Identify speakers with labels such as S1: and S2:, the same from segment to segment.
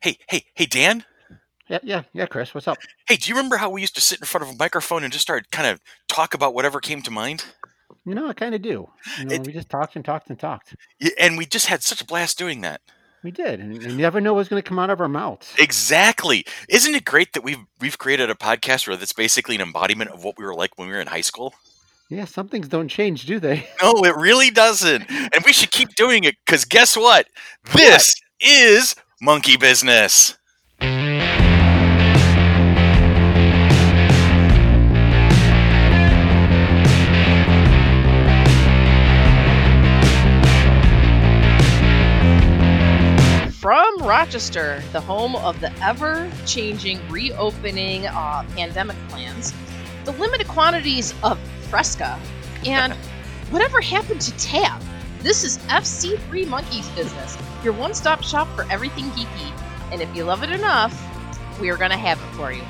S1: Hey, hey, hey, Dan.
S2: Yeah, yeah, yeah, Chris. What's up?
S1: Hey, do you remember how we used to sit in front of a microphone and just start kind of talk about whatever came to mind?
S2: You know, I kind of do. You know,
S1: It-
S2: we just talked and talked and talked.
S1: And we just had such a blast doing that.
S2: We did, and you never know what's going to come out of our mouths.
S1: Exactly. Isn't it great that we've we've created a podcast where that's basically an embodiment of what we were like when we were in high school?
S2: Yeah, some things don't change, do they?
S1: No, it really doesn't. And we should keep doing it because guess what? This is monkey business.
S3: From Rochester, the home of the ever changing, reopening uh, pandemic plans, the limited quantities of Fresca, and whatever happened to Tab. This is FC3 Monkeys Business, your one stop shop for everything geeky. And if you love it enough, we are going to have it for you.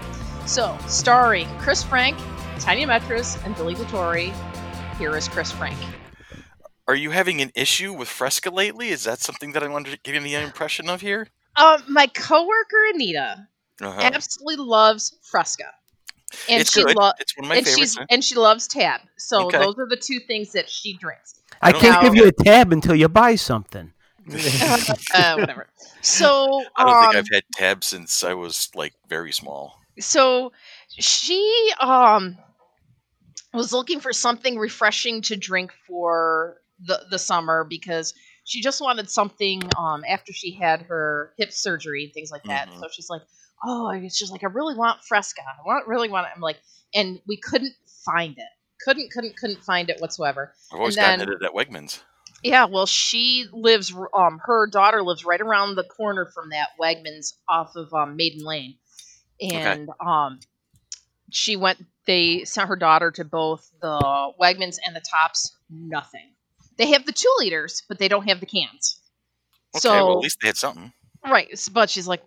S3: So, starring Chris Frank, Tanya Metris, and Billy Vittori, here is Chris Frank.
S1: Are you having an issue with Fresca lately? Is that something that I wanted to give you the impression of here?
S3: Um, my coworker Anita
S1: Uh-huh.
S3: absolutely loves Fresca, and
S1: it's
S3: she
S1: good.
S3: lo-
S1: it's one of my
S3: and
S1: favorites.
S3: she's and she loves Tab. So
S1: Okay.
S3: those are the two things that she drinks.
S4: I
S1: I
S4: can't
S3: know.
S4: give you a tab until you buy something.
S3: Uh, whatever. So
S1: I don't
S3: um,
S1: think I've had tabs since I was like very small.
S3: so she um was looking for something refreshing to drink for the the summer because she just wanted something um after she had her hip surgery and things like that.
S1: Mhm.
S3: So she's like, "Oh, it's just like I really want Fresca. I want really want it." I'm like, and we couldn't find it. Couldn't couldn't couldn't find it whatsoever.
S1: I've always
S3: And
S1: gotten
S3: then-
S1: it at Wegmans.
S3: Yeah, well, she lives. Um, her daughter lives right around the corner from that Wegmans off of um, Maiden Lane, and um, she went. They sent her daughter to both the Wegmans and the Tops. Nothing. They have the two liters, but they don't have the cans.
S1: Okay,
S3: so
S1: well at least they had something.
S3: Right, but she's like,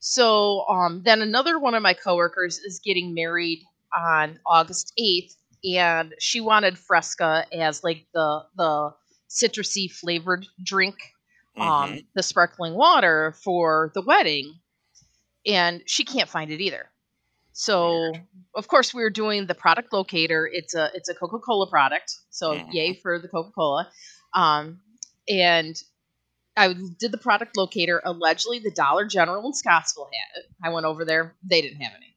S3: so um, then another one of my coworkers is getting married on August eighth, and she wanted Fresca as like the the citrusy flavored drink, um,
S1: Mhm.
S3: the sparkling water for the wedding, and she can't find it either. So of course we are doing the product locator. It's a it's a Coca Cola product, so
S1: Mhm.
S3: yay for the Coca Cola, um, and I did the product locator. Allegedly, the Dollar General in Scottsville had it. I went over there; they didn't have any.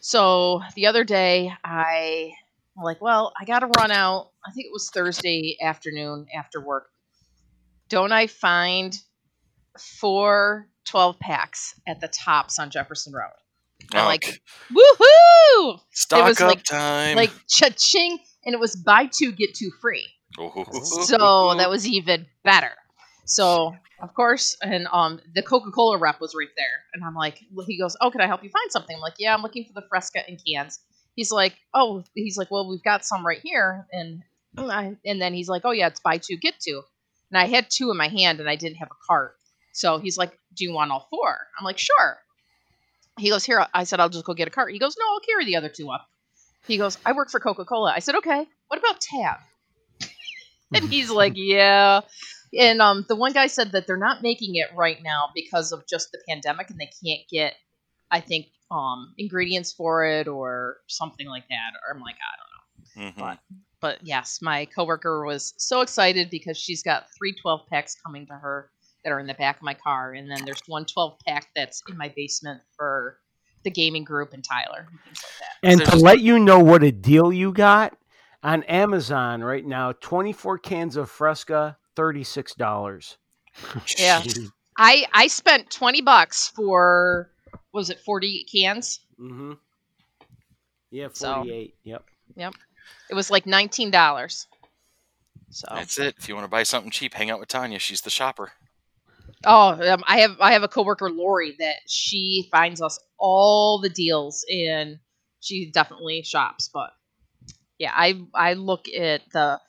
S3: So the other day, I I'm like, well, I got to run out. I think it was Thursday afternoon after work. Don't I find four 12 packs at the tops on Jefferson Road? I'm
S1: Oh,
S3: like, woohoo!
S1: stock
S3: was
S1: up
S3: like-
S1: time.
S3: Like cha-ching, and it was buy two get two free. So that was even better. So of course, and um, the Coca Cola rep was right there, and I'm like, he goes, "Oh, can I help you find something?" I'm like, "Yeah, I'm looking for the Fresca in cans." He's like, "Oh," he's like, "Well, we've got some right here," and I, and then he's like, "Oh yeah, it's buy two get two. and I had two in my hand, and I didn't have a cart, so he's like, "Do you want all four? I'm like, "Sure." He goes, "Here," I said, "I'll just go get a cart." He goes, "No, I'll carry the other two up." He goes, "I work for Coca Cola." I said, "Okay. What about Tab?" and he's like, "Yeah." And um, the one guy said that they're not making it right now because of just the pandemic, and they can't get, I think, um, ingredients for it or something like that. Or I'm like, I don't know.
S1: Mhm.
S3: But but yes, my coworker was so excited because she's got three 12 packs coming to her that are in the back of my car, and then there's one 12 pack that's in my basement for the gaming group and Tyler and things like that.
S4: And
S1: There's-
S4: to let you know what a deal you got on Amazon right now, 24 cans of Fresca, $36.
S3: Yeah. I I spent 20 bucks for was it 40 cans?
S4: Mm-hmm. Yeah,
S3: So-
S4: 48. Yep. Yep.
S3: It was like nineteen dollars. So
S1: That's it. If you want to buy something cheap, hang out with Tanya. She's the shopper.
S3: oh, um, I have I have a coworker Lori that she finds us all the deals and she definitely shops. But yeah, I I look at the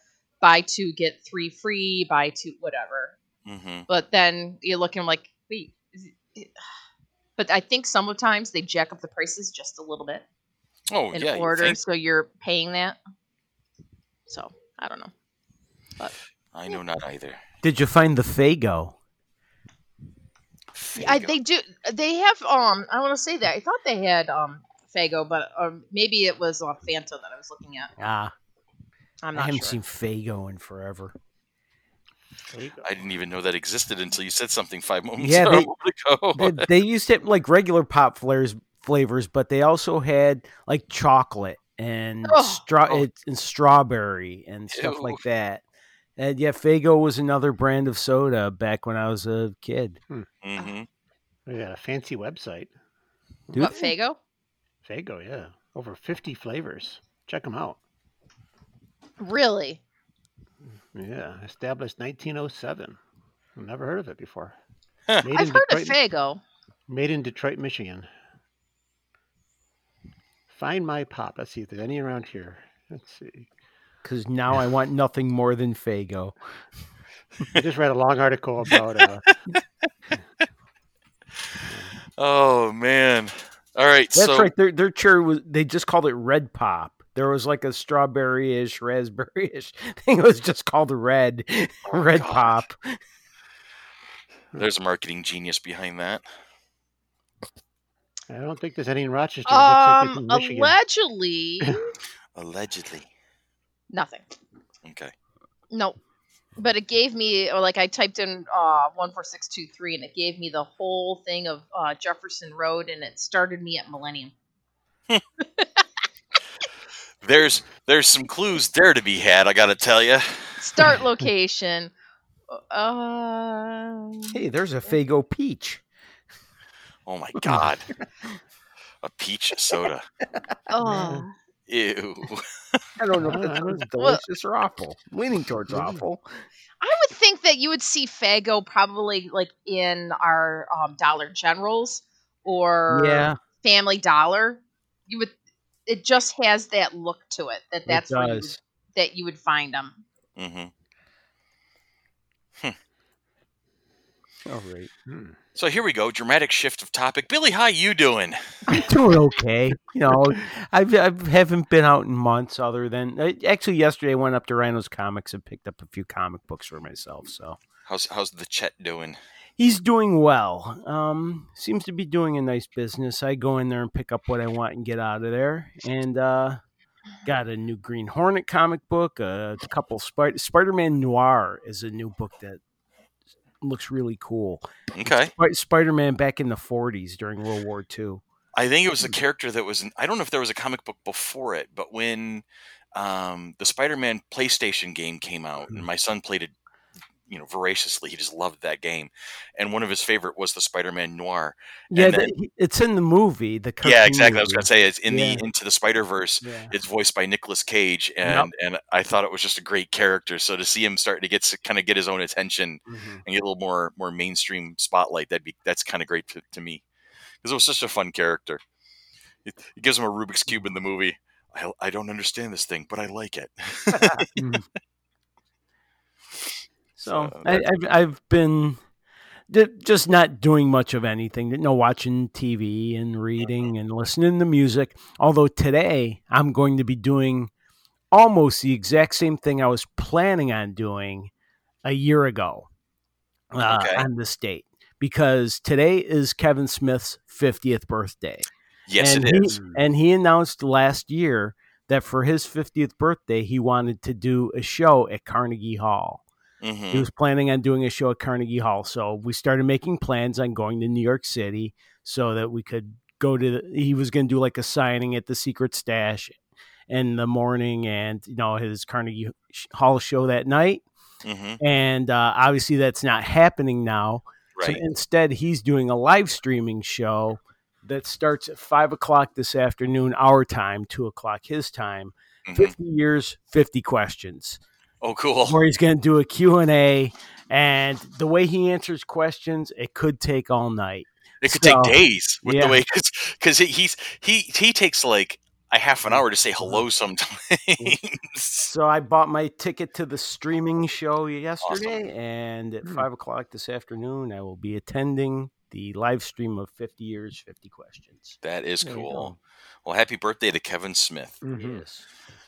S3: buy two get three free, buy two whatever.
S1: Mm-hmm.
S3: But then you're looking like wait. is it- But I think sometimes they jack up the prices just a little bit
S1: Oh
S3: in
S1: yeah. you
S3: order,
S1: think?
S3: so you're paying that. So I don't know.
S1: I know not either.
S4: Did you find the Faygo?
S3: I, they do. They have. Um, I want to say that I thought they had um Faygo, but um, maybe it was uh, Fanta that I was looking at.
S4: Ah,
S3: I'm not.
S4: I haven't
S3: sure.
S4: seen Faygo in forever.
S2: There you go.
S1: I didn't even know that existed until you said something five moments
S4: Yeah, they-
S1: ago.
S4: they, they used it like regular pop flares flavors, but they also had like chocolate and
S3: Oh.
S4: straw
S1: Oh.
S4: it, and strawberry and stuff
S1: Ew.
S4: like that. And yeah, Faygo was another brand of soda back when I was a kid.
S1: hmm
S2: We got a fancy website.
S4: Do
S3: What
S4: they?
S3: Faygo?
S2: Faygo, yeah. Over 50 flavors. Check them out.
S3: Really?
S2: Yeah. Established 1907. I've never heard of it before.
S1: Huh.
S2: Made
S3: I've
S2: in
S3: heard
S2: Detroit,
S3: of Faygo.
S2: Made in Detroit, Michigan. Find my pop. Let's see if there's any around here. Let's see.
S4: Because now I want nothing more than Faygo.
S2: I just read a long article about uh,
S1: Oh man! All right,
S4: That's
S1: so
S4: right. Their their cherry was they just called it Red Pop. There was like a strawberry-ish, raspberry-ish thing. It was just called Red,
S1: Oh,
S4: Red
S1: God.
S4: Pop.
S1: there's a marketing genius behind that.
S2: I don't think there's any in Rochester. It looks like
S3: Um,
S2: in
S3: allegedly,
S1: Allegedly.
S3: nothing.
S1: Okay.
S3: No, but it gave me, or like I typed in uh, one four six two three, and it gave me the whole thing of uh, Jefferson Road, and it started me at Millennium.
S1: There's there's some clues there to be had. I got to tell you.
S3: Start location. Uh,
S4: Hey, there's a Faygo peach.
S1: Oh my god. a peach soda.
S3: oh,
S1: Ew.
S4: I don't know if
S2: I
S4: that's
S2: don't know.
S4: delicious or awful. Leaning towards awful.
S3: I would think that you would see Faygo probably like in our um, Dollar Generals or
S4: Yeah,
S3: Family Dollar. You would. It just has that look to it. That that's
S4: it
S3: where you that you would find them.
S1: Mm-hmm.
S4: All right.
S2: Hmm.
S1: So here we go. Dramatic shift of topic. Billy, how you doing?
S4: I'm doing okay. You know, I've, I haven't been out in months. Other than uh, actually, yesterday I went up to Rhino's Comics and picked up a few comic books for myself. So
S1: How's how's the Chet doing?
S4: He's doing well. Um, seems to be doing a nice business. I go in there and pick up what I want and get out of there. And uh, got a new Green Hornet comic book. A couple Spider Spider Man Noir is a new book that looks really cool.
S1: Okay.
S4: Spider Man back in the 40s during World War II.
S1: I think it was a character that was. In, I don't know if there was a comic book before it, but when um, the Spider-Man PlayStation game came out, and my son played it, you know, voraciously. He just loved that game, and one of his favorite was the Spider-Man Noir.
S4: Yeah,
S1: And
S4: the- it's in the movie. The
S1: yeah, exactly. I was going to say it's in
S4: Yeah.
S1: the Into the Spider Verse.
S4: Yeah.
S1: It's voiced by Nicolas Cage, and and I thought it was just a great character. So to see him start to get to kind of get his own attention
S4: Mhm.
S1: and get a little more more mainstream spotlight, that'd be that's kind of great to, to me because it was such a fun character. It, it gives him a Rubik's cube in the movie. I, I don't understand this thing, but I like it.
S4: So
S1: So
S4: I, I've I've been just not doing much of anything. No watching TV and reading and listening to music. Although today I'm going to be doing almost the exact same thing I was planning on doing a year ago uh,
S1: Okay.
S4: on this date because today is Kevin Smith's 50th birthday.
S1: yes,
S4: and
S1: it
S4: he,
S1: is.
S4: And he announced last year that for his 50th birthday, he wanted to do a show at Carnegie Hall. He
S1: hmm
S4: was planning on doing a show at Carnegie Hall. So we started making plans on going to New York City so that we could go to, the, he was going to do like a signing at the Secret Stash in the morning and, you know, his Carnegie Hall show that night.
S1: hmm
S4: And uh, obviously that's not happening now. So instead, he's doing a live streaming show that starts at five o'clock this afternoon, our time, two o'clock his time.
S1: Mhm.
S4: Fifty years, fifty questions.
S1: Oh, cool.
S4: Where he's going to do a Q and A, and the way he answers questions, it could take all night.
S1: It could
S4: So,
S1: take days with
S4: yeah.
S1: the way because he's he he takes like a half an hour to say hello sometimes.
S4: So I bought my ticket to the streaming show yesterday, and at
S2: Hmm.
S4: five o'clock this afternoon, I will be attending the live stream of Fifty Years, Fifty Questions.
S1: that is
S2: There
S1: cool. Well, happy birthday to Kevin Smith.
S2: Mhm.
S4: Yes.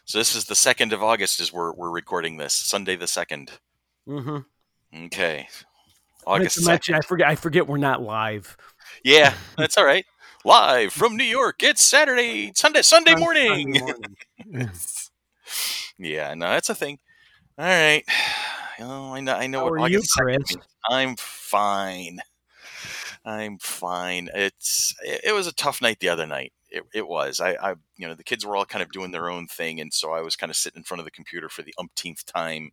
S1: So this is the second of August as we're we're recording this Sunday the second.
S4: Mm-hmm.
S1: Okay. August
S4: mention, I forget. I forget we're not live.
S1: Yeah, that's all right. Live from New York, it's Saturday, Sunday, Sunday morning. Sunday morning. yeah, no, that's a thing. All right. Oh, I know. I know
S4: How what are you, Chris?
S1: I'm fine. I'm fine. It's it, it, was a tough night the other night. It, it was. I, I, you know, the kids were all kind of doing their own thing, and so I was kind of sitting in front of the computer for the umpteenth time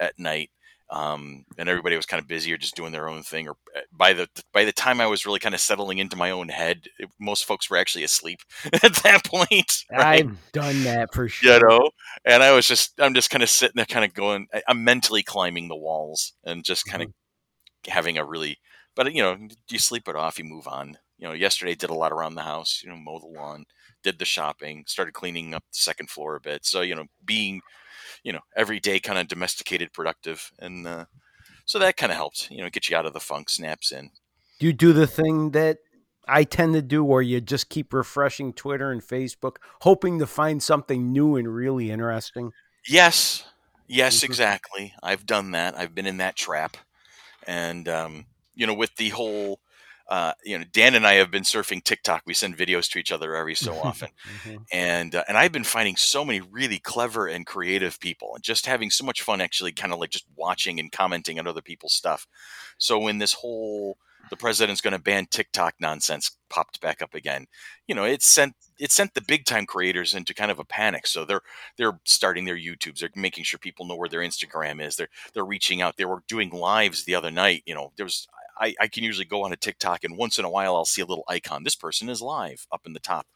S1: at night, um, and everybody was kind of busy or just doing their own thing. Or uh, by the by the time I was really kind of settling into my own head, it, most folks were actually asleep at that point.
S4: Right? I've done that for sure.
S1: You know, and I was just I'm just kind of sitting there, kind of going. I'm mentally climbing the walls and just kind mm-hmm. of having a really. But you know, you sleep it off, you move on. You know, yesterday did a lot around the house. You know, mow the lawn, did the shopping, started cleaning up the second floor a bit. So you know, being you know everyday kind of domesticated productive and uh, so that kind of helped you know get you out of the funk snaps in
S4: do you do the thing that i tend to do where you just keep refreshing twitter and facebook hoping to find something new and really interesting
S1: yes yes mm-hmm. exactly i've done that i've been in that trap and um, you know with the whole uh, you know, Dan and I have been surfing TikTok. We send videos to each other every so often, mm-hmm. and uh, and I've been finding so many really clever and creative people, and just having so much fun actually, kind of like just watching and commenting on other people's stuff. So when this whole the president's going to ban TikTok nonsense popped back up again, you know, it sent it sent the big time creators into kind of a panic. So they're they're starting their YouTubes. They're making sure people know where their Instagram is. They're they're reaching out. They were doing lives the other night. You know, there was I, I can usually go on a TikTok and once in a while I'll see a little icon. This person is live up in the top.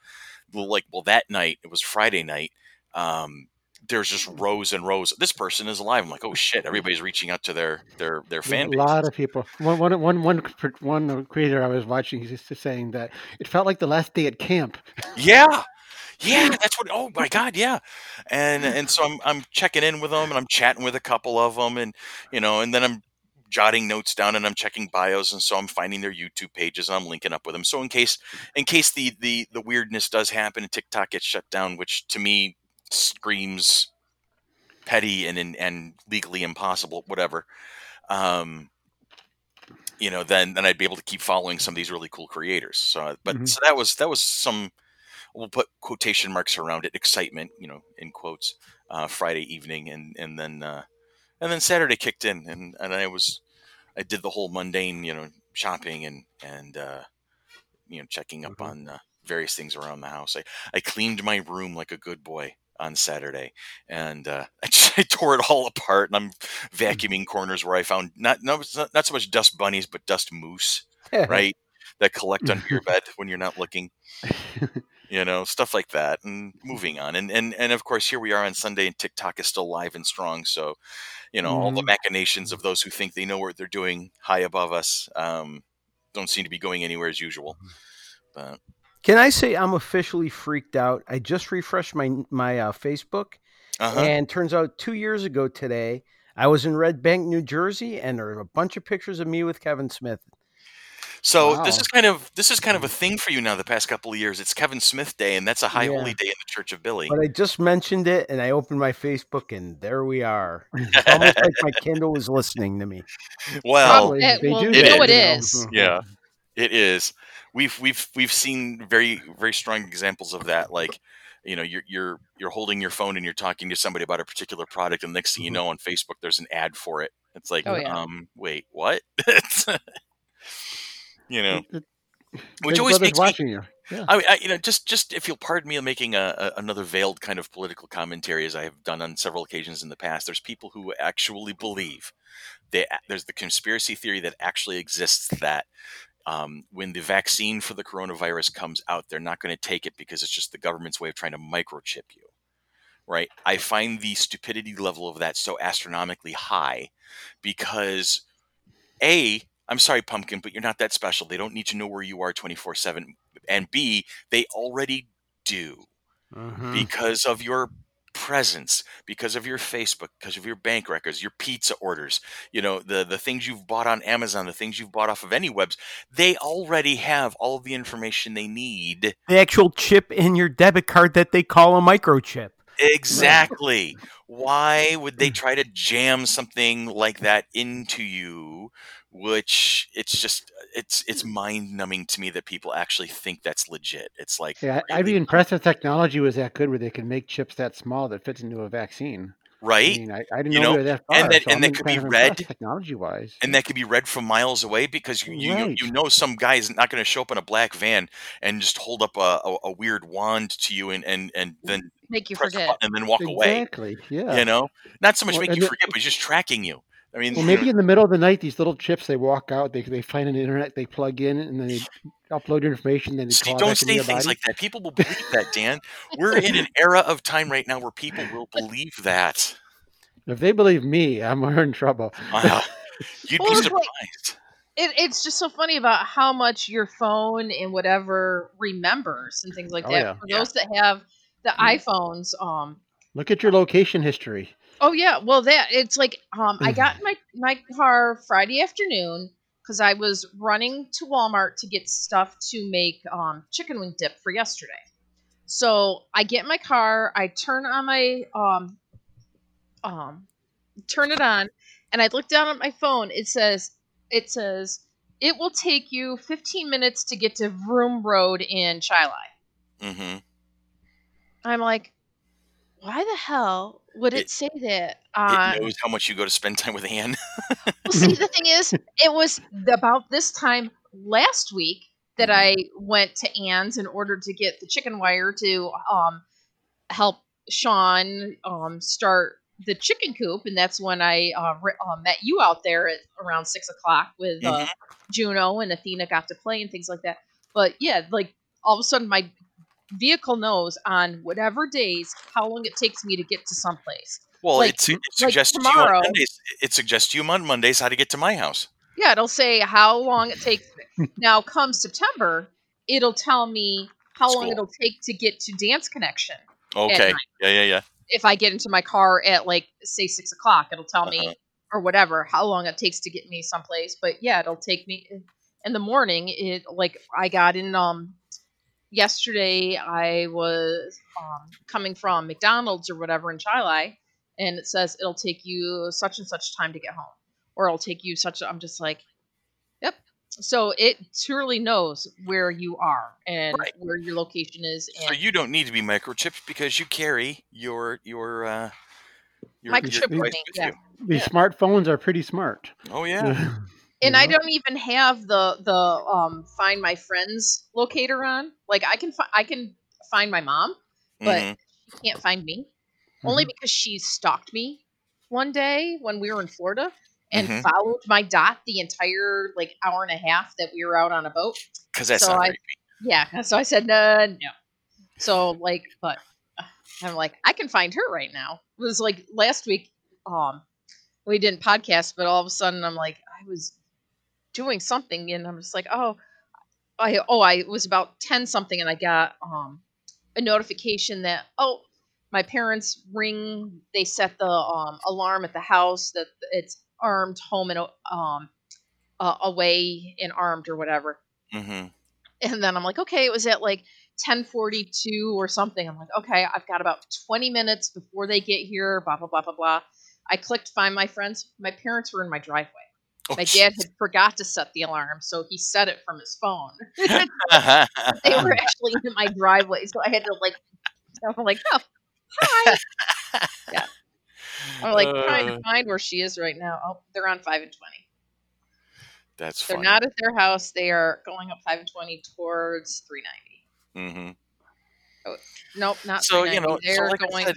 S1: Like, well, that night, it was Friday night. Um, there's just rows and rows. This person is alive. I'm like, oh shit! Everybody's reaching out to their their their fan.
S2: A lot of people. One one one one one creator I was watching, he's just saying that it felt like the last day at camp.
S1: Yeah, yeah, that's what. Oh my god, yeah. And and so I'm I'm checking in with them and I'm chatting with a couple of them and you know and then I'm jotting notes down and I'm checking bios and so I'm finding their YouTube pages and I'm linking up with them. So in case in case the the the weirdness does happen and TikTok gets shut down, which to me screams petty and and, and legally impossible, whatever. Um, you know, then then I'd be able to keep following some of these really cool creators. So, but mm-hmm. so that was that was some. We'll put quotation marks around it. Excitement, you know, in quotes. Uh, Friday evening, and and then uh, and then Saturday kicked in, and and I was I did the whole mundane, you know, shopping and and uh, you know checking up mm-hmm. on uh, various things around the house. I I cleaned my room like a good boy on Saturday, and uh, I, just, I tore it all apart. And I'm mm. vacuuming corners where I found not not not so much dust bunnies, but dust moose, right? That collect under your bed when you're not looking. You know, stuff like that, and moving on. And and and of course, here we are on Sunday, and TikTok is still live and strong. So, you know, mm-hmm. all the mm-hmm. machinations of those who think they know what they're doing high above us um, don't seem to be going anywhere as usual. Mm-hmm. But
S4: can I say I'm officially freaked out? I just refreshed my my uh, Facebook, uh-huh. and turns out two years ago today, I was in Red Bank, New Jersey, and there are a bunch of pictures of me with Kevin Smith.
S1: So wow. this is kind of this is kind of a thing for you now. The past couple of years, it's Kevin Smith Day, and that's a high yeah. holy day in the Church of Billy.
S4: But I just mentioned it, and I opened my Facebook, and there we are. It's almost like my Kindle was listening to me.
S1: Well,
S3: it, well do you know it is.
S1: Yeah, it is. We've we've we've seen very very strong examples of that. Like, you know, you're you're you're holding your phone and you're talking to somebody about a particular product, and next thing you mm-hmm. know, on Facebook, there's an ad for it. It's like, oh, yeah. um, wait, what? you know, which always makes watching me, you. Yeah. I, I, you know, just just if you'll pardon me, making a, a, another veiled kind of political commentary, as I have done on several occasions in the past. There's people who actually believe that there's the conspiracy theory that actually exists that um, when the vaccine for the coronavirus comes out, they're not going to take it because it's just the government's way of trying to microchip you. Right? I find the stupidity level of that so astronomically high because a I'm sorry, Pumpkin, but you're not that special. They don't need to know where you are 24 7. And B, they already do mm-hmm. because of your presence, because of your Facebook, because of your bank records, your pizza orders, you know, the, the things you've bought on Amazon, the things you've bought off of any webs. They already have all of the information they need.
S4: The actual chip in your debit card that they call a microchip.
S1: Exactly. Why would they try to jam something like that into you which it's just it's it's hmm. mind numbing to me that people actually think that's legit. It's like
S2: yeah, I'd be impressed if technology was that good where they can make chips that small that fits into a vaccine.
S1: Right.
S2: I mean, I, I didn't you know, know that far,
S1: and that
S2: so
S1: and that could be read
S2: technology wise,
S1: and that could be read from miles away because you you, right. you know some guy is not going to show up in a black van and just hold up a, a, a weird wand to you and and and then
S3: make you forget
S1: and then walk
S2: exactly.
S1: away.
S2: Exactly. Yeah.
S1: You know, not so much well, make you forget, but just tracking you. I mean,
S2: well, maybe in the middle of the night, these little chips they walk out, they they find an internet, they plug in, and then they upload your information. Then they
S1: See, don't say things
S2: body.
S1: like that. People will believe that, Dan. We're in an era of time right now where people will believe that.
S2: If they believe me, I'm in trouble.
S1: Wow. You'd well, be surprised.
S3: Like, it, it's just so funny about how much your phone and whatever remembers and things like oh, that. Yeah. For yeah. those that have the iPhones, um,
S2: look at your location history.
S3: Oh yeah, well that it's like um I got my my car Friday afternoon because I was running to Walmart to get stuff to make um chicken wing dip for yesterday. So I get in my car, I turn on my um um turn it on, and I look down at my phone. It says it says it will take you 15 minutes to get to Vroom Road in Chi
S1: Mm-hmm.
S3: I'm like, why the hell would it, it say that?
S1: Uh, it knows how much you go to spend time with Anne.
S3: well, see, the thing is, it was about this time last week that mm-hmm. I went to Anne's in order to get the chicken wire to um, help Sean um, start the chicken coop, and that's when I uh, re- uh, met you out there at around six o'clock with uh, mm-hmm. Juno and Athena got to play and things like that. But yeah, like all of a sudden my vehicle knows on whatever days how long it takes me to get to someplace.
S1: Well, like, it, it suggests like tomorrow, you on Mondays. It suggests you on Mondays how to get to my house.
S3: Yeah, it'll say how long it takes. now, come September, it'll tell me how School. long it'll take to get to Dance Connection.
S1: Okay. Yeah, yeah, yeah.
S3: If I get into my car at like say six o'clock, it'll tell uh-huh. me or whatever how long it takes to get me someplace. But yeah, it'll take me in the morning. It like I got in um yesterday I was um, coming from McDonald's or whatever in Chi and it says it'll take you such and such time to get home, or it'll take you such. i I'm just like, yep. So it truly knows where you are and right. where your location is.
S1: so you don't need to be microchipped because you carry your your uh,
S3: your, microchip your
S2: yeah. These yeah. smartphones are pretty smart.
S1: Oh yeah.
S3: and I don't even have the the um find my friends locator on. Like I can fi- I can find my mom, but mm-hmm. she can't find me. Mm-hmm. Only because she stalked me one day when we were in Florida and mm-hmm. followed my dot the entire like hour and a half that we were out on a boat.
S1: Because that's so I,
S3: Yeah, so I said no, no. So like, but I'm like, I can find her right now. It was like last week. Um, we didn't podcast, but all of a sudden I'm like, I was doing something and I'm just like, oh, I oh I was about ten something and I got um a notification that oh my parents ring they set the um alarm at the house that it's armed home and um uh, away and armed or whatever.
S1: Mm-hmm.
S3: And then I'm like, okay, it was at like 10:42 or something. I'm like, okay, I've got about 20 minutes before they get here. Blah blah blah blah blah. I clicked find my friends. My parents were in my driveway. Oh, my dad had forgot to set the alarm, so he set it from his phone. they were actually in my driveway, so I had to like, I'm like, oh, hi. yeah, I'm like uh, trying to uh. find where she is right now. Oh, they're on five and twenty.
S1: That's
S3: they're
S1: funny.
S3: not at their house. They are going up five and twenty towards three
S1: ninety. Mm-hmm.
S3: Oh, nope, not so you know. They're so like going
S1: I said,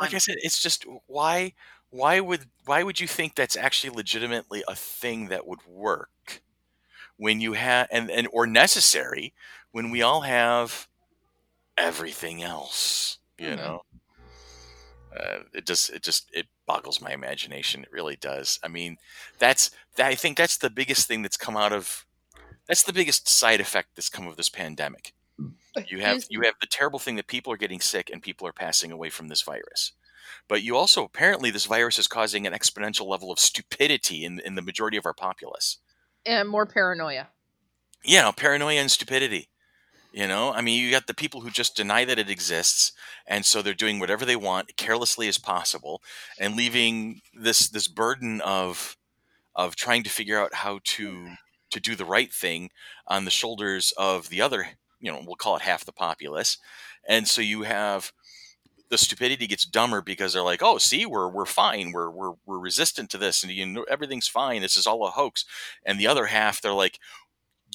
S1: Like I said, it's just why why would why would you think that's actually legitimately a thing that would work when you have and, and or necessary when we all have everything else you mm-hmm. know? Uh, it just it just it boggles my imagination. It really does. I mean that's that, i think that's the biggest thing that's come out of that's the biggest side effect that's come of this pandemic. You have you have the terrible thing that people are getting sick and people are passing away from this virus but you also apparently this virus is causing an exponential level of stupidity in, in the majority of our populace.
S3: And more paranoia.
S1: Yeah, paranoia and stupidity. You know, I mean, you got the people who just deny that it exists, and so they're doing whatever they want carelessly as possible, and leaving this this burden of of trying to figure out how to to do the right thing on the shoulders of the other, you know, we'll call it half the populace. And so you have the stupidity gets dumber because they're like, "Oh, see, we're we're fine. We're we're we're resistant to this, and you know everything's fine. This is all a hoax." And the other half, they're like,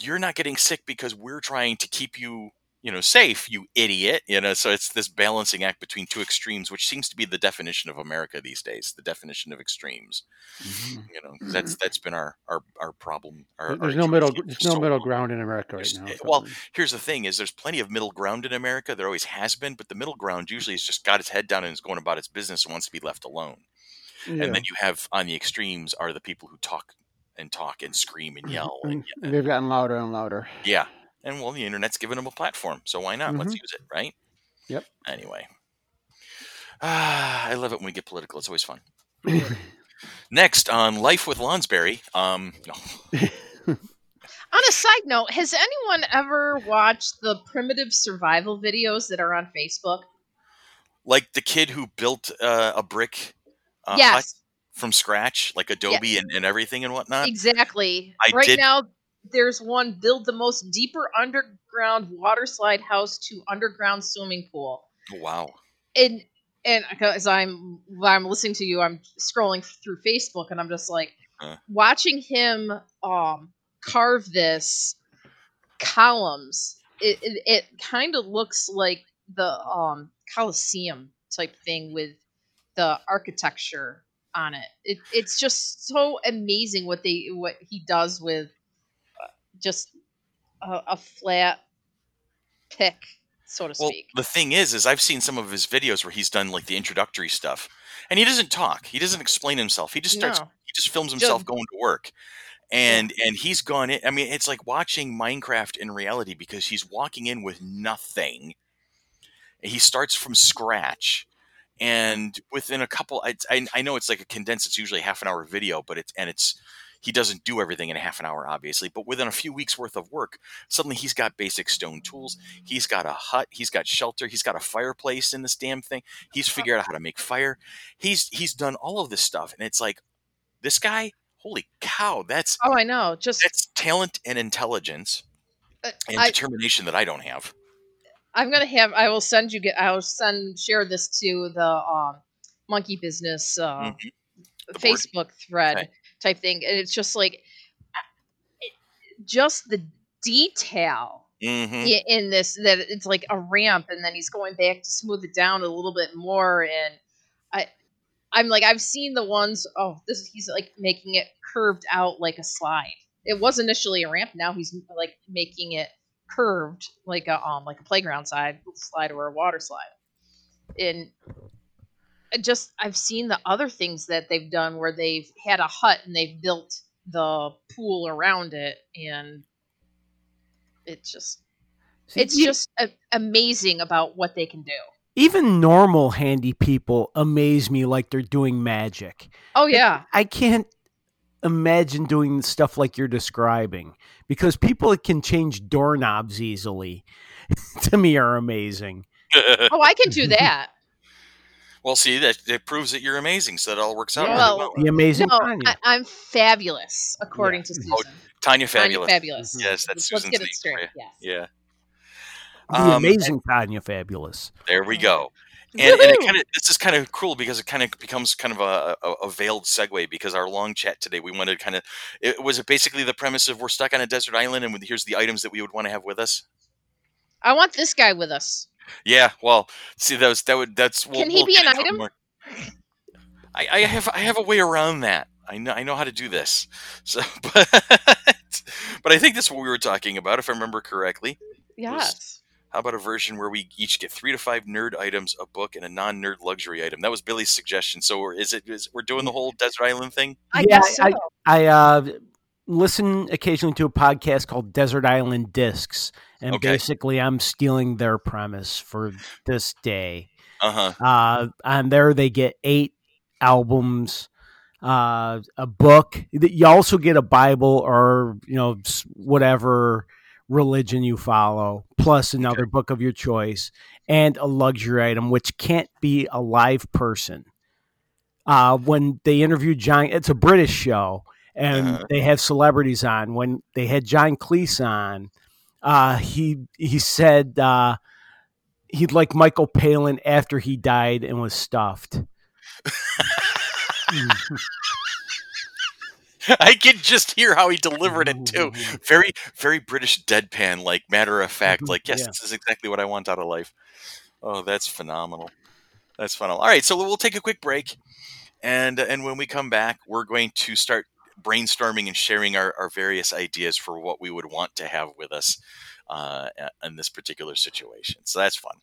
S1: "You're not getting sick because we're trying to keep you you know safe you idiot you know so it's this balancing act between two extremes which seems to be the definition of america these days the definition of extremes mm-hmm. you know that's mm-hmm. that's been our our, our problem our,
S2: there's our no middle there's no so middle ground in america right now
S1: so. well here's the thing is there's plenty of middle ground in america there always has been but the middle ground usually has just got its head down and is going about its business and wants to be left alone yeah. and then you have on the extremes are the people who talk and talk and scream and yell and,
S2: and they've gotten louder and louder
S1: yeah and well, the internet's given them a platform, so why not? Mm-hmm. Let's use it, right?
S2: Yep.
S1: Anyway, ah, I love it when we get political. It's always fun. Next on Life with Lonsberry. Um, no.
S3: on a side note, has anyone ever watched the primitive survival videos that are on Facebook?
S1: Like the kid who built uh, a brick uh,
S3: yes.
S1: from scratch, like Adobe yes. and, and everything and whatnot.
S3: Exactly. I right did, now, there's one build the most deeper underground water slide house to underground swimming pool.
S1: Wow.
S3: And and as I'm I'm listening to you, I'm scrolling through Facebook and I'm just like huh. watching him um carve this columns. It it, it kind of looks like the um Colosseum type thing with the architecture on it. it. It's just so amazing what they what he does with just a, a flat pick, so to well, speak.
S1: The thing is, is I've seen some of his videos where he's done like the introductory stuff, and he doesn't talk. He doesn't explain himself. He just starts. No. He just films himself just, going to work, and yeah. and he's gone in. I mean, it's like watching Minecraft in reality because he's walking in with nothing. He starts from scratch, and within a couple, I, I, I know it's like a condensed. It's usually half an hour video, but it's and it's he doesn't do everything in a half an hour, obviously, but within a few weeks worth of work, suddenly he's got basic stone tools. He's got a hut. He's got shelter. He's got a fireplace in this damn thing. He's figured out how to make fire. He's he's done all of this stuff, and it's like this guy. Holy cow! That's
S3: oh, I know. Just
S1: that's talent and intelligence uh, and I, determination that I don't have.
S3: I'm gonna have. I will send you. Get. I will send share this to the um, monkey business uh, mm-hmm. Facebook board. thread. Okay type thing. And it's just like, just the detail mm-hmm. in this that it's like a ramp and then he's going back to smooth it down a little bit more. And I, I'm like, I've seen the ones, oh, this he's like making it curved out like a slide. It was initially a ramp. Now he's like making it curved like a um like a playground side slide or a water slide. And just I've seen the other things that they've done where they've had a hut and they've built the pool around it and it's just it's just a, amazing about what they can do.
S4: Even normal handy people amaze me like they're doing magic.
S3: Oh yeah.
S4: I can't imagine doing stuff like you're describing because people that can change doorknobs easily to me are amazing.
S3: oh, I can do that.
S1: Well, see, that it proves that you're amazing, so that all works out well, really
S4: well. The amazing no, Tanya.
S3: I, am fabulous, according yeah. to Susan. Oh,
S1: Tanya fabulous.
S3: Tanya fabulous.
S1: Yes, that's Let's Susan's name. Straight. Yes. Yeah.
S4: The um, amazing Tanya fabulous.
S1: There we go. And, and, it kind of this is kind of cool because it kind of becomes kind of a, a, a, veiled segue because our long chat today we wanted to kind of it was basically the premise of we're stuck on a desert island and here's the items that we would want to have with us.
S3: I want this guy with us.
S1: Yeah, well, see, those that would that's.
S3: We'll, Can he we'll be an item? More.
S1: I, I have I have a way around that. I know I know how to do this. So, but but I think that's what we were talking about, if I remember correctly.
S3: Yes.
S1: How about a version where we each get three to five nerd items, a book, and a non-nerd luxury item? That was Billy's suggestion. So, is it is we're doing the whole desert island thing?
S3: I yeah, so. I,
S4: I uh, listen occasionally to a podcast called Desert Island Discs, and okay. basically I'm stealing their premise for this day.
S1: Uh-huh.
S4: Uh And there they get eight albums, uh, a book. You also get a Bible or you know whatever religion you follow, plus another okay. book of your choice, and a luxury item, which can't be a live person. Uh, when they interview John, it's a British show and uh-huh. they have celebrities on. When they had John Cleese on, uh, he he said uh, he'd like Michael Palin after he died and was stuffed.
S1: I can just hear how he delivered it too. Very, very British deadpan, like matter of fact. Mm-hmm. Like, yes, yeah. this is exactly what I want out of life. Oh, that's phenomenal. That's phenomenal. All right, so we'll take a quick break, and and when we come back, we're going to start brainstorming and sharing our, our various ideas for what we would want to have with us uh, in this particular situation. So that's fun.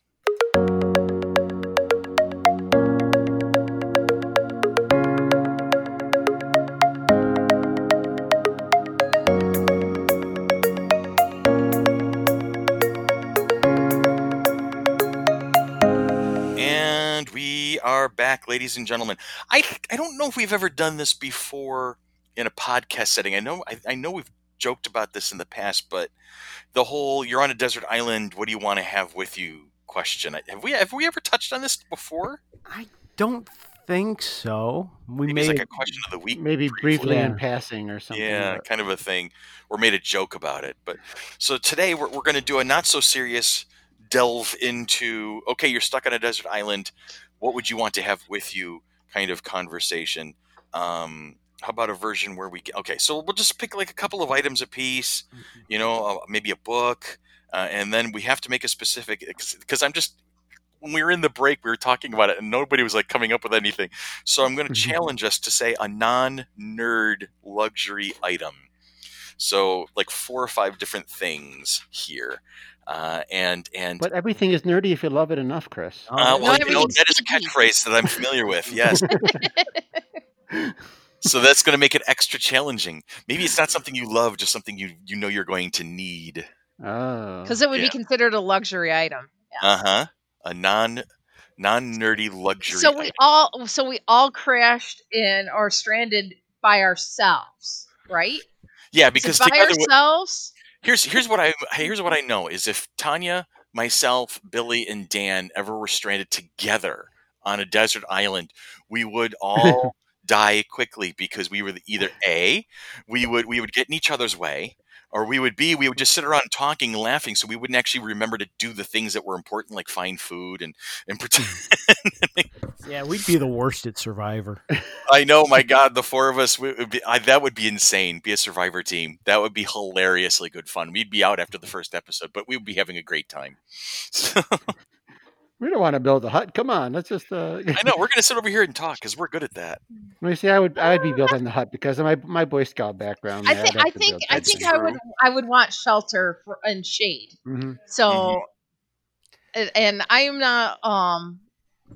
S1: And we are back, ladies and gentlemen. I I don't know if we've ever done this before in a podcast setting. I know I, I know we've joked about this in the past, but the whole "you're on a desert island, what do you want to have with you?" question. Have we have we ever touched on this before?
S4: I don't think so.
S1: We Maybe made like a question of the week,
S2: maybe briefly yeah. in passing or something.
S1: Yeah, kind of a thing, or made a joke about it. But so today we're we're going to do a not so serious delve into. Okay, you're stuck on a desert island what would you want to have with you kind of conversation. Um, how about a version where we get, okay, so we'll just pick like a couple of items a piece, mm-hmm. you know, uh, maybe a book, uh, and then we have to make a specific because I'm just when we were in the break we were talking about it and nobody was like coming up with anything. So I'm going to mm-hmm. challenge us to say a non-nerd luxury item. So like four or five different things here. Uh, and and
S2: but everything is nerdy if you love it enough, Chris.
S1: Uh, well, you know, that is a catchphrase that I'm familiar with. Yes. so that's going to make it extra challenging. Maybe it's not something you love, just something you you know you're going to need.
S2: Oh,
S3: because it would yeah. be considered a luxury item.
S1: Yeah. Uh huh. A non non nerdy luxury.
S3: So we
S1: item.
S3: all so we all crashed in or stranded by ourselves, right?
S1: Yeah, because
S3: so by ourselves
S1: here's here's what I here's what I know is if Tanya, myself, Billy, and Dan ever were stranded together on a desert island, we would all die quickly because we were either a we would we would get in each other's way or we would be we would just sit around talking and laughing so we wouldn't actually remember to do the things that were important like find food and and hmm. pretend.
S4: Yeah we'd be the worst at survivor.
S1: I know my god the four of us would be, I, that would be insane be a survivor team. That would be hilariously good fun. We'd be out after the first episode but we would be having a great time
S2: we don't want to build a hut. Come on, let's just. Uh...
S1: I know we're going to sit over here and talk because we're good at that.
S2: Let me see. I would. I would be building the hut because of my my Boy Scout background.
S3: I think. I think. I think I would. I would want shelter for, and shade. Mm-hmm. So, mm-hmm. and I am not um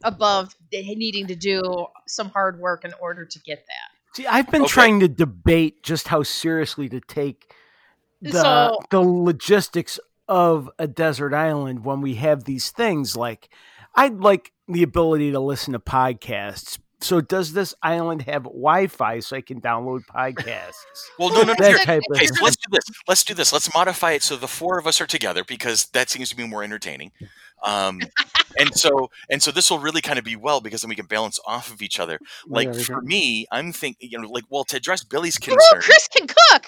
S3: above needing to do some hard work in order to get that.
S4: See, I've been okay. trying to debate just how seriously to take the so, the logistics of a desert island when we have these things like I'd like the ability to listen to podcasts. So does this island have Wi-Fi so I can download podcasts?
S1: well, no, no, no. okay, so let's do this. Let's do this. Let's modify it so the four of us are together because that seems to be more entertaining. Um, and so and so this will really kind of be well because then we can balance off of each other. Like yeah, for me, I'm thinking, you know, like well to address Billy's concern. Ooh,
S3: Chris can cook.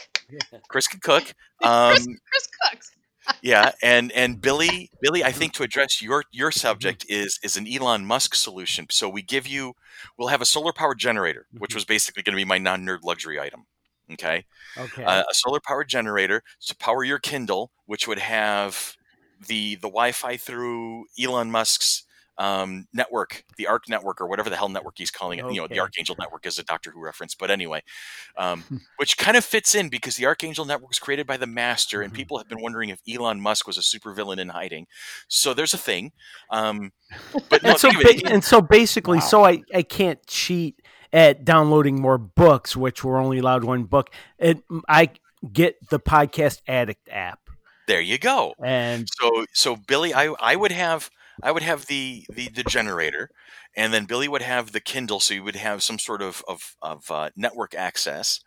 S1: Chris can cook. Um,
S3: Chris, Chris cooks
S1: yeah, and and Billy, Billy, I think to address your your mm-hmm. subject is is an Elon Musk solution. So we give you, we'll have a solar powered generator, which mm-hmm. was basically going to be my non nerd luxury item. Okay.
S4: Okay.
S1: Uh, a solar powered generator to power your Kindle, which would have the the Wi-Fi through Elon Musk's um, network, the Arc network, or whatever the hell network he's calling it. Okay. You know, the Archangel network is a Doctor Who reference, but anyway, um, hmm. which kind of fits in because the Archangel network was created by the Master, and mm-hmm. people have been wondering if Elon Musk was a supervillain in hiding. So there's a thing. Um,
S4: but no, and, so ba- and so basically, wow. so I I can't cheat at downloading more books, which we're only allowed one book. And I get the podcast addict app.
S1: There you go.
S4: And
S1: so so Billy, I I would have I would have the, the the generator, and then Billy would have the Kindle, so you would have some sort of of, of uh, network access,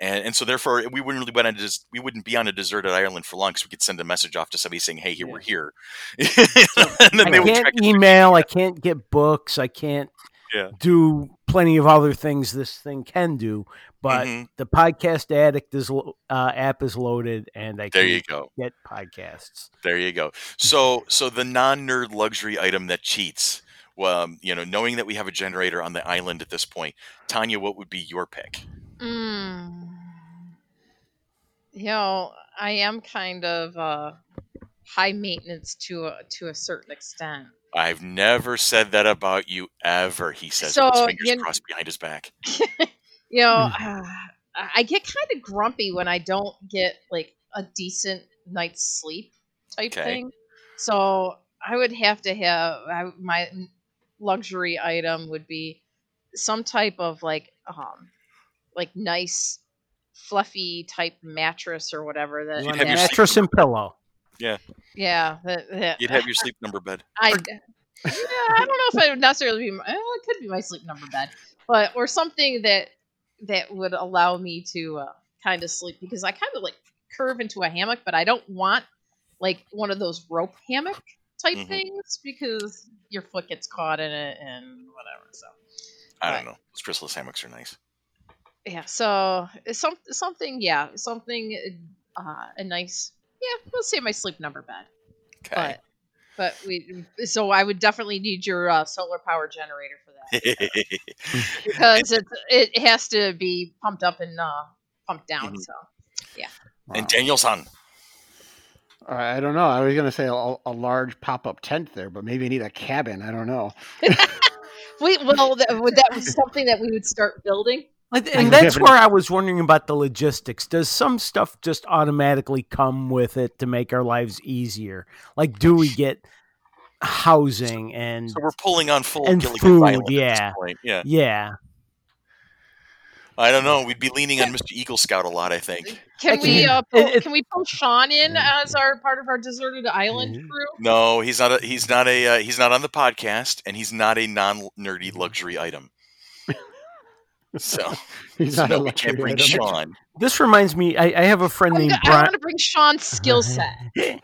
S1: and and so therefore we wouldn't really went on des- we wouldn't be on a deserted island for long because we could send a message off to somebody saying, "Hey, here yeah. we're here,"
S4: and then I they can't email. I can't get books. I can't.
S1: Yeah.
S4: do plenty of other things this thing can do. But
S1: Mhm.
S4: the podcast addict is uh, app is loaded, and I
S1: There
S4: can
S1: you go.
S4: get podcasts.
S1: There you go. So, so the non-nerd luxury item that cheats. Well, um, you know, knowing that we have a generator on the island at this point, Tanya, what would be your pick?
S3: Mm. You know, I am kind of uh, high maintenance to a to a certain extent.
S1: I've never said that about you ever. He says,
S3: So,
S1: with his fingers
S3: you-
S1: crossed behind his back.
S3: You know, uh, I get kind of grumpy when I don't get like a decent night's sleep type
S1: Okay.
S3: thing. So I would have to have I, my luxury item would be some type of like um like nice fluffy type mattress or whatever that,
S4: You
S1: You'd have
S4: a
S1: your
S3: that-
S4: mattress and pillow.
S3: Yeah that, that
S1: You'd have your sleep number bed.
S3: I yeah, I don't know if it would necessarily be. My, well, it could be my sleep number bed, but or something that that would allow me to uh, kind of sleep because I kind of like curve into a hammock, but I don't want like one of those rope hammock type
S1: Mhm.
S3: things because your foot gets caught in it and whatever. So
S1: I
S3: Right.
S1: don't know. Those chrysalis hammocks are nice.
S3: yeah, so it's some something yeah something uh, a nice yeah we'll say my sleep number bed.
S1: Okay.
S3: But but we so I would definitely need your uh, solar power generator for that because it it has to be pumped up and uh, pumped down.
S1: Mhm.
S3: So
S1: and Daniel San.
S2: All right, I don't know. I was going to say a, a large pop up tent there, but maybe you need a cabin. I don't know.
S3: we well that, would that was something that we would start building.
S4: And,
S2: I
S4: and
S2: guess
S4: that's where I was wondering about the logistics. Does some stuff just automatically come with it to make our lives easier? Like, do we get housing and
S1: So we're pulling on full
S4: And
S1: Gilligan's
S4: food,
S1: Island at this
S4: yeah.
S1: point. Yeah.
S4: yeah?
S1: I don't know. We'd be leaning on Mr. Eagle Scout a lot, I think.
S3: Can we
S4: can-
S3: uh, pull,
S4: it- it-
S3: can we pull Sean in as our part of our deserted island
S4: Mhm.
S3: crew?
S1: No, he's not. A, he's not a. Uh, he's not on the podcast, and he's not a non-nerdy luxury item. So,
S2: He's
S1: so
S2: not a
S1: we can't
S2: luxury
S1: bring
S2: item.
S4: This reminds me. I, I have a friend
S3: I'm
S4: named
S3: go- I
S4: Brian.
S3: want to bring Sean's skill set.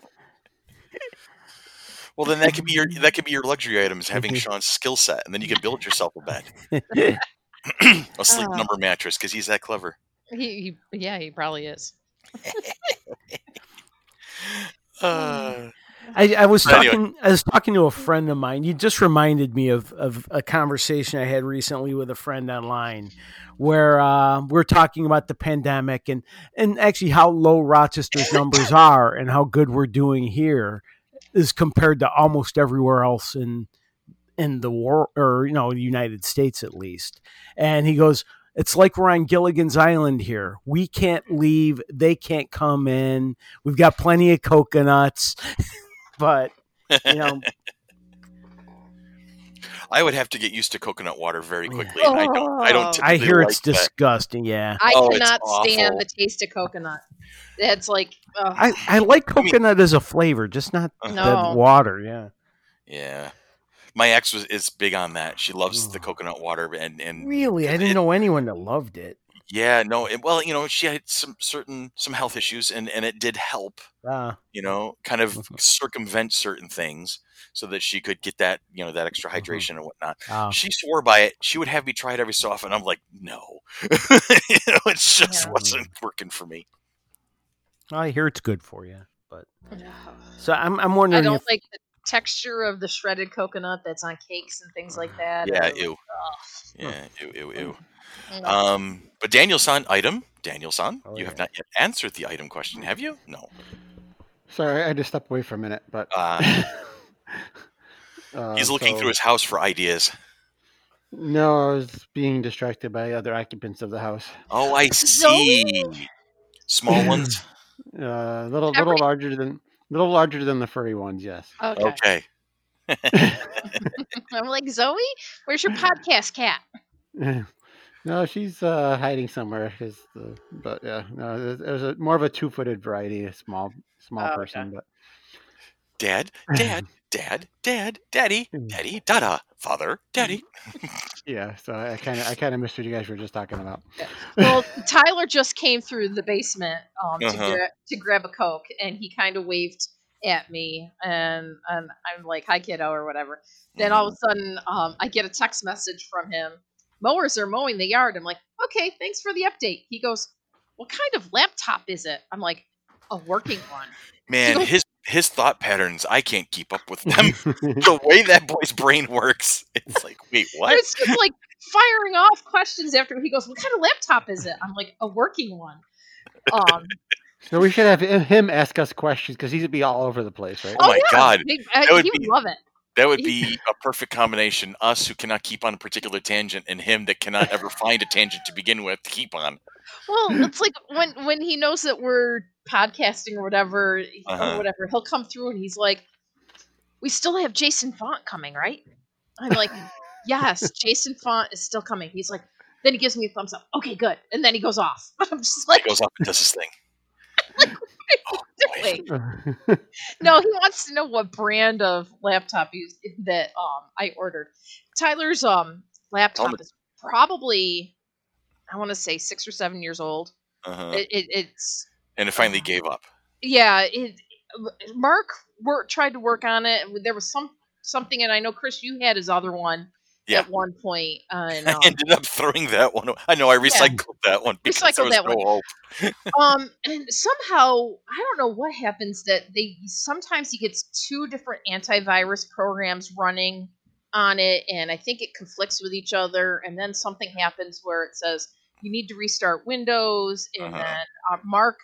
S1: Well, then that could be your that could be your luxury item is having Sean's skill set, and then you can build yourself a bed, a sleep
S3: Ah.
S1: number mattress, because he's that clever.
S3: He, he, yeah, he probably is.
S1: Uh,
S4: I, I was
S1: But anyway.
S4: talking. I was talking to a friend of mine. You just reminded me of of a conversation I had recently with a friend online, where uh, we're talking about the pandemic and and actually how low Rochester's numbers are and how good we're doing here is compared to almost everywhere else in in the world or you know the United States at least. And he goes, it's like we're on Gilligan's Island here. We can't leave. They can't come in. We've got plenty of coconuts, but you know,
S1: I would have to get used to coconut water very quickly. and I don't. I don't.
S3: Oh.
S4: I hear
S1: like
S4: it's
S1: that.
S4: disgusting. Yeah,
S3: I
S1: Oh,
S3: cannot stand the taste of coconut. It's like ugh.
S4: I, I like
S1: I mean-
S4: coconut as a flavor, just not
S1: Uh-huh.
S3: No.
S4: the water. Yeah,
S1: Yeah, my ex was is big on that. She loves the coconut water, and and
S4: really, I didn't know anyone that loved it.
S1: Yeah, no, it, well, you know, she had some certain some health issues, and and it did help.
S4: Uh,
S1: You know, kind of
S4: Mhm.
S1: circumvent certain things so that she could get that you know that extra
S4: Mhm.
S1: hydration and whatnot. She swore by it. She would have me try it every so often. I'm like, no, you know, it just
S3: Yeah.
S1: wasn't working for me.
S4: I hear it's good for you, but so I'm I'm
S3: I
S4: wondering
S3: don't
S4: if
S3: like the texture of the shredded coconut that's on cakes and things like that.
S1: Yeah,
S3: Ugh.
S1: ew,
S3: Ugh.
S1: yeah, ew, ew, ew.
S3: Ugh.
S1: Um, but Daniel San item, Daniel San,
S4: Oh,
S1: you have not yet answered the item question, have you? No.
S2: Sorry, I had to step away for a minute, but
S1: Uh,
S2: uh,
S1: he's looking
S2: so-
S1: through his house for ideas.
S2: No, I was being distracted by other occupants of the house.
S1: Oh, I see. Small ones.
S2: Uh, little, little larger than, little larger than the furry ones. Yes.
S3: okay.
S1: Okay.
S3: I'm like Zoe, where's your podcast cat?
S2: no, she's uh, hiding somewhere. 'cause the, but yeah, no, there's, there's a more of a two-footed variety, a small, small
S3: Oh, okay.
S2: person. But
S1: Dad, dad, dad, dad, daddy, daddy, dada, father, daddy.
S2: Yeah, so I kind of, I kind of missed what you guys were just talking about.
S3: Well, Tyler just came through the basement um, to,
S1: Uh-huh.
S3: gra- to grab a coke, and he kind of waved at me, and and I'm like, "Hi, kiddo," or whatever. Then all of a sudden, um, I get a text message from him. Mowers are mowing the yard. I'm like, "Okay, thanks for the update." He goes, "What kind of laptop is it?" I'm like, "A working one."
S1: Man, his his thought patterns, I can't keep up with them. the way that boy's brain works, it's like, wait, what?
S3: It's just like firing off questions after he goes, "What kind of laptop is it?" I'm like, "A working one." Um,
S2: so we should have him ask us questions because he'd be all over the place, right?
S1: Oh, oh my yeah. god,
S3: he, uh, he would, be, love it.
S1: That would be a perfect combination. Us who cannot keep on a particular tangent, and him that cannot ever find a tangent to begin with to keep on.
S3: Well, it's like when when he knows that we're podcasting or whatever, uh-huh. or whatever, he'll come through and he's like, "We still have Jason Font coming, right?" I'm like, "Yes, Jason Font is still coming." He's like, then he gives me a thumbs up. Okay, good. And then he goes off. I'm just like,
S1: he goes off and does his thing.
S3: like, oh, no, he wants to know what brand of laptop he's, that um I ordered. Tyler's um laptop is probably I want to say six or seven years old. Uh-huh. It, it, it's
S1: and it finally uh, gave up.
S3: Yeah, it, Mark work, tried to work on it. There was some something, and I know Chris, you had his other one yeah. at one point. And,
S1: um, I ended up throwing that one. I know I recycled yeah. that one.
S3: Recycled that no one. um, and somehow I don't know what happens that they sometimes he gets two different antivirus programs running on it, and I think it conflicts with each other. And then something happens where it says you need to restart Windows, and uh-huh. then uh, Mark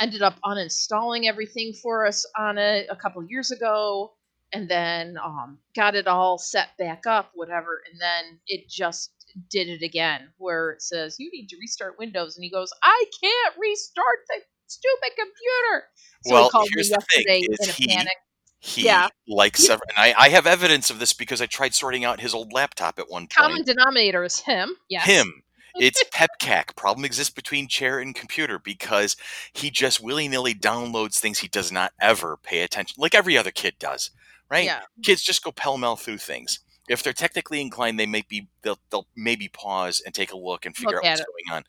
S3: ended up uninstalling everything for us on it a couple years ago and then um, got it all set back up, whatever, and then it just did it again, where it says you need to restart Windows, and he goes, "I can't restart the stupid computer."
S1: So well, he called here's me yesterday the thing: is he, panic. He yeah. likes several, and I, I have evidence of this because I tried sorting out his old laptop at one point.
S3: Common denominator is him. Yes.
S1: Him. It's PEPCAC. Problem exists between chair and computer because he just willy nilly downloads things he does not ever pay attention, like every other kid does right? Yeah. Kids just go pell mell through things. If they're technically inclined, they may be they'll they'll maybe pause and take a look and figure look out what's it. going on.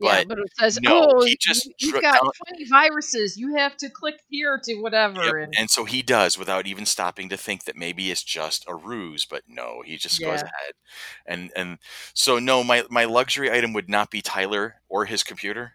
S3: But, yeah, but it says, no, "Oh, he just you, have got down, twenty viruses. You have to click here to whatever." Yep.
S1: And, and, so he does without even stopping to think that maybe it's just a ruse. But no, he just yeah. goes ahead, and and so no, my my luxury item would not be Tyler or his computer.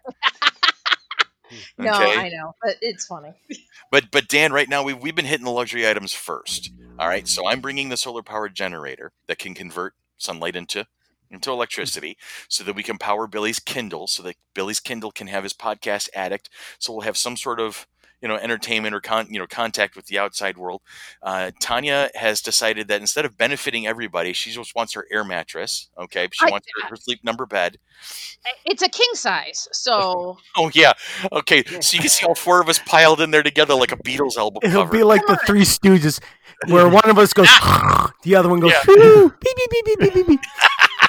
S1: Hmm.
S3: no, I know, but it's funny.
S1: but but Dan, right now we've we've been hitting the luxury items first. All right, so I'm bringing the solar powered generator that can convert sunlight into into electricity so that we can power Billy's Kindle so that Billy's Kindle can have his podcast addict. So we'll have some sort of you know entertainment or con- you know contact with the outside world. Uh, Tanya has decided that instead of benefiting everybody, she just wants her air mattress. Okay, she I, wants her, her, sleep number bed.
S3: It's a king size, so.
S1: oh yeah, okay. So you can see all four of us piled in there together like a Beatles album.
S4: It'll
S1: cover.
S4: be like the Three Stooges, where one of us goes, the other one goes, yeah. beep, beep, beep, beep, beep, beep.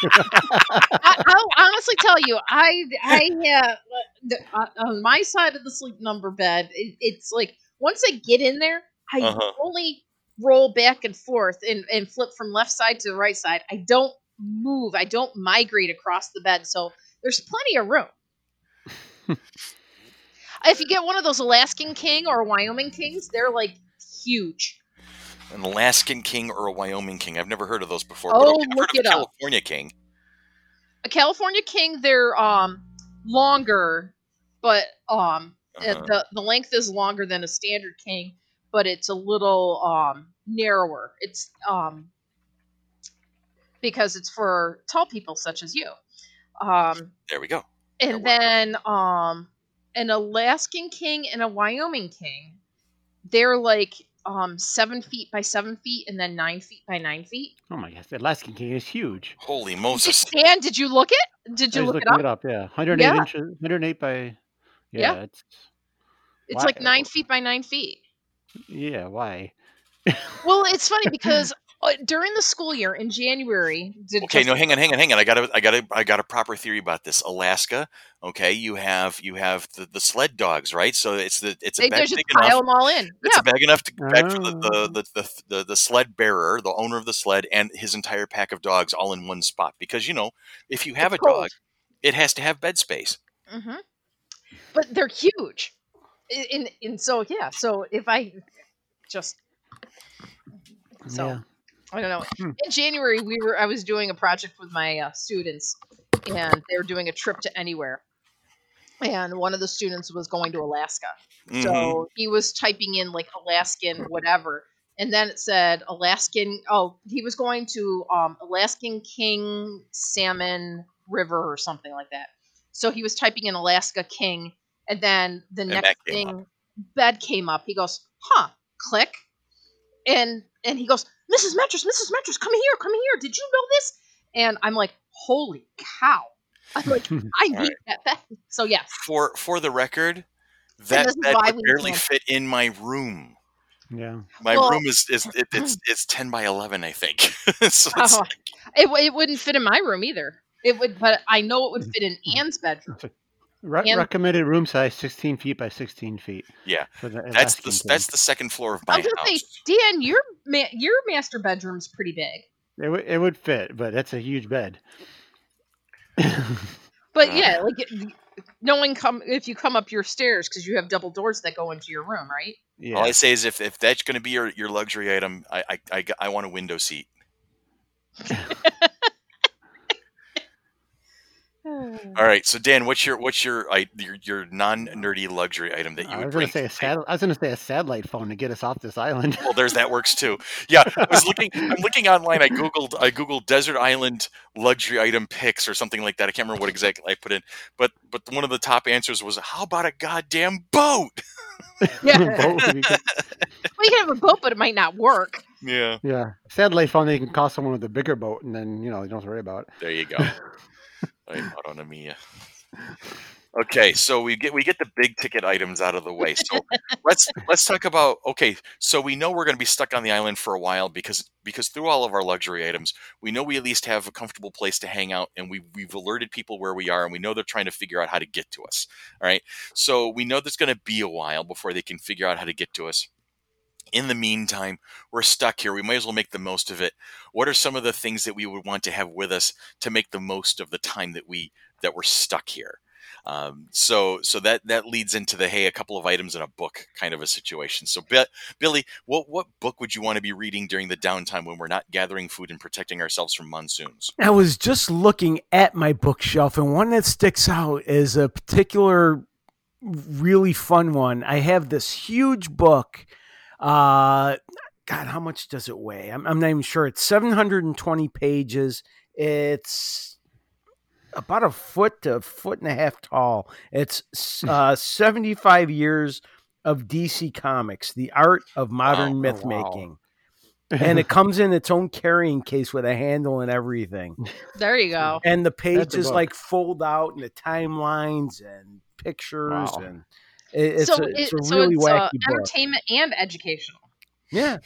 S3: I, will honestly tell you, I I uh, the, uh, on my side of the sleep number bed, it, it's like once I get in there, I uh-huh. only roll back and forth and, and flip from left side to the right side. I don't move. I don't migrate across the bed, so there's plenty of room. if you get one of those Alaskan King or Wyoming Kings, they're like huge
S1: an Alaskan king or a Wyoming king. I've never heard of those before. Oh, look it a California up. king.
S3: A California king, they're um longer, but um uh-huh. the the length is longer than a standard king, but it's a little um narrower. It's um because it's for tall people such as you. Um
S1: There we go.
S3: And then um an Alaskan king and a Wyoming king, they're like um seven feet by seven feet and then nine feet by nine feet.
S2: Oh my gosh, the Alaskan king is huge.
S1: Holy Moses!
S3: And did you look it? Did you look it up?
S2: it up? Yeah, 108 yeah. inches, 108 by. Yeah, yeah. it's.
S3: It's why? like nine feet by nine feet.
S2: Yeah, why?
S3: well, it's funny because during the school year in January.
S1: okay, no, hang on, hang on, hang on. I got a, I got a, I got a proper theory about this. Alaska, okay, you have you have the, the sled dogs, right? So it's the it's a they, bag big
S3: enough. them all in.
S1: It's a bag enough to bag for the the, oh. the the, the the sled bearer, the owner of the sled, and his entire pack of dogs all in one spot. Because you know, if you have it's a cold. dog, it has to have bed space.
S3: Mm-hmm. But they're huge, and and so yeah. So if I just so yeah. I don't know. Hmm. In January, we were I was doing a project with my uh, students, and they were doing a trip to anywhere. And one of the students was going to Alaska, mm-hmm. so he was typing in like Alaskan whatever, and then it said Alaskan. Oh, he was going to um, Alaskan King Salmon River or something like that. So he was typing in Alaska King, and then the and next thing, up. bed came up. He goes, "Huh?" Click, and and he goes, "Mrs. Mattress, Mrs. Mattress, come here, come here. Did you know this?" And I'm like, "Holy cow!" I'm like, "I need right. that bed." So yes.
S1: For for the record, that bed would barely fit in my room.
S2: Yeah,
S1: my well, room is is it, it's it's ten by eleven, I think. so
S3: oh, like... it it wouldn't fit in my room either. It would, but I know it would mm. fit in Anne's bedroom.
S2: Re- and, recommended room size sixteen feet by sixteen feet.
S1: Yeah, the that's the that's the second floor of my I was
S3: house. Say, Dan, your ma- your master bedroom's pretty big.
S2: It w- it would fit, but that's a huge bed.
S3: but uh. yeah, like no one come if you come up your stairs because you have double doors that go into your room, right?
S1: Yeah. All I say is if, if that's going to be your, your luxury item, I, I, I, I want a window seat. Hmm. All right, so Dan, what's your what's your your, your non nerdy luxury item that you I
S2: was
S1: going
S2: to say a sat- I was going to say a satellite phone to get us off this island.
S1: well, there's that works too. Yeah, I was looking. I'm looking online. I googled I googled desert island luxury item picks or something like that. I can't remember what exactly I put in, but but one of the top answers was, "How about a goddamn boat?"
S3: Yeah, boat, well, you can have a boat, but it might not work.
S1: Yeah,
S2: yeah. Satellite phone, you can call someone with a bigger boat, and then you know you don't have to worry about it.
S1: There you go. Autonomia. Okay, so we get we get the big ticket items out of the way. So let's let's talk about okay. So we know we're going to be stuck on the island for a while because because through all of our luxury items, we know we at least have a comfortable place to hang out, and we we've alerted people where we are, and we know they're trying to figure out how to get to us. All right, so we know there's going to be a while before they can figure out how to get to us in the meantime, we're stuck here. We might as well make the most of it. What are some of the things that we would want to have with us to make the most of the time that we that we're stuck here? Um, so so that that leads into the hey, a couple of items in a book kind of a situation. So Billy, what what book would you want to be reading during the downtime when we're not gathering food and protecting ourselves from monsoons?
S4: I was just looking at my bookshelf, and one that sticks out is a particular really fun one. I have this huge book uh, God, how much does it weigh? I'm, I'm not even sure. It's 720 pages. It's about a foot to a foot and a half tall. It's uh, 75 years of DC Comics, the art of modern oh, myth making. Wow. and it comes in its own carrying case with a handle and everything.
S3: There you go.
S4: And the pages like fold out and the timelines and pictures wow. and it's so a, it's a really so it's, uh, wacky
S3: uh, entertainment and educational.
S4: Yeah,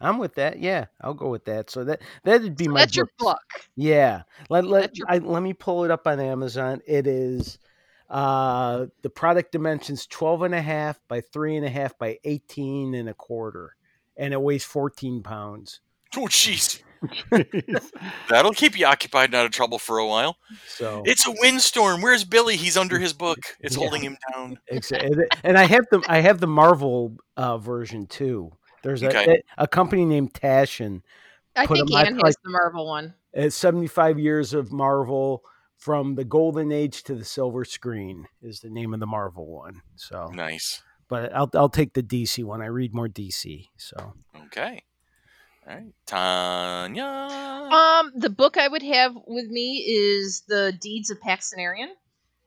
S4: I'm with that. Yeah, I'll go with that. So that that'd be so my.
S3: That's book. your book.
S4: Yeah, let let your... I, let me pull it up on Amazon. It is uh the product dimensions 12 and a half by three and a half by 18 and a quarter and it weighs 14 pounds
S1: oh jeez That'll keep you occupied and out of trouble for a while. So it's a windstorm. Where's Billy? He's under his book. It's yeah. holding him down.
S4: Exactly. And I have the I have the Marvel uh, version too. There's a, okay. a, a company named Taschen.
S3: I think Anne has like, the Marvel one.
S4: It's 75 years of Marvel from the golden age to the silver screen is the name of the Marvel one. So
S1: nice.
S4: But I'll I'll take the DC one. I read more DC. So
S1: okay. All right, Tanya.
S3: Um, the book I would have with me is the Deeds of Paksenarrion.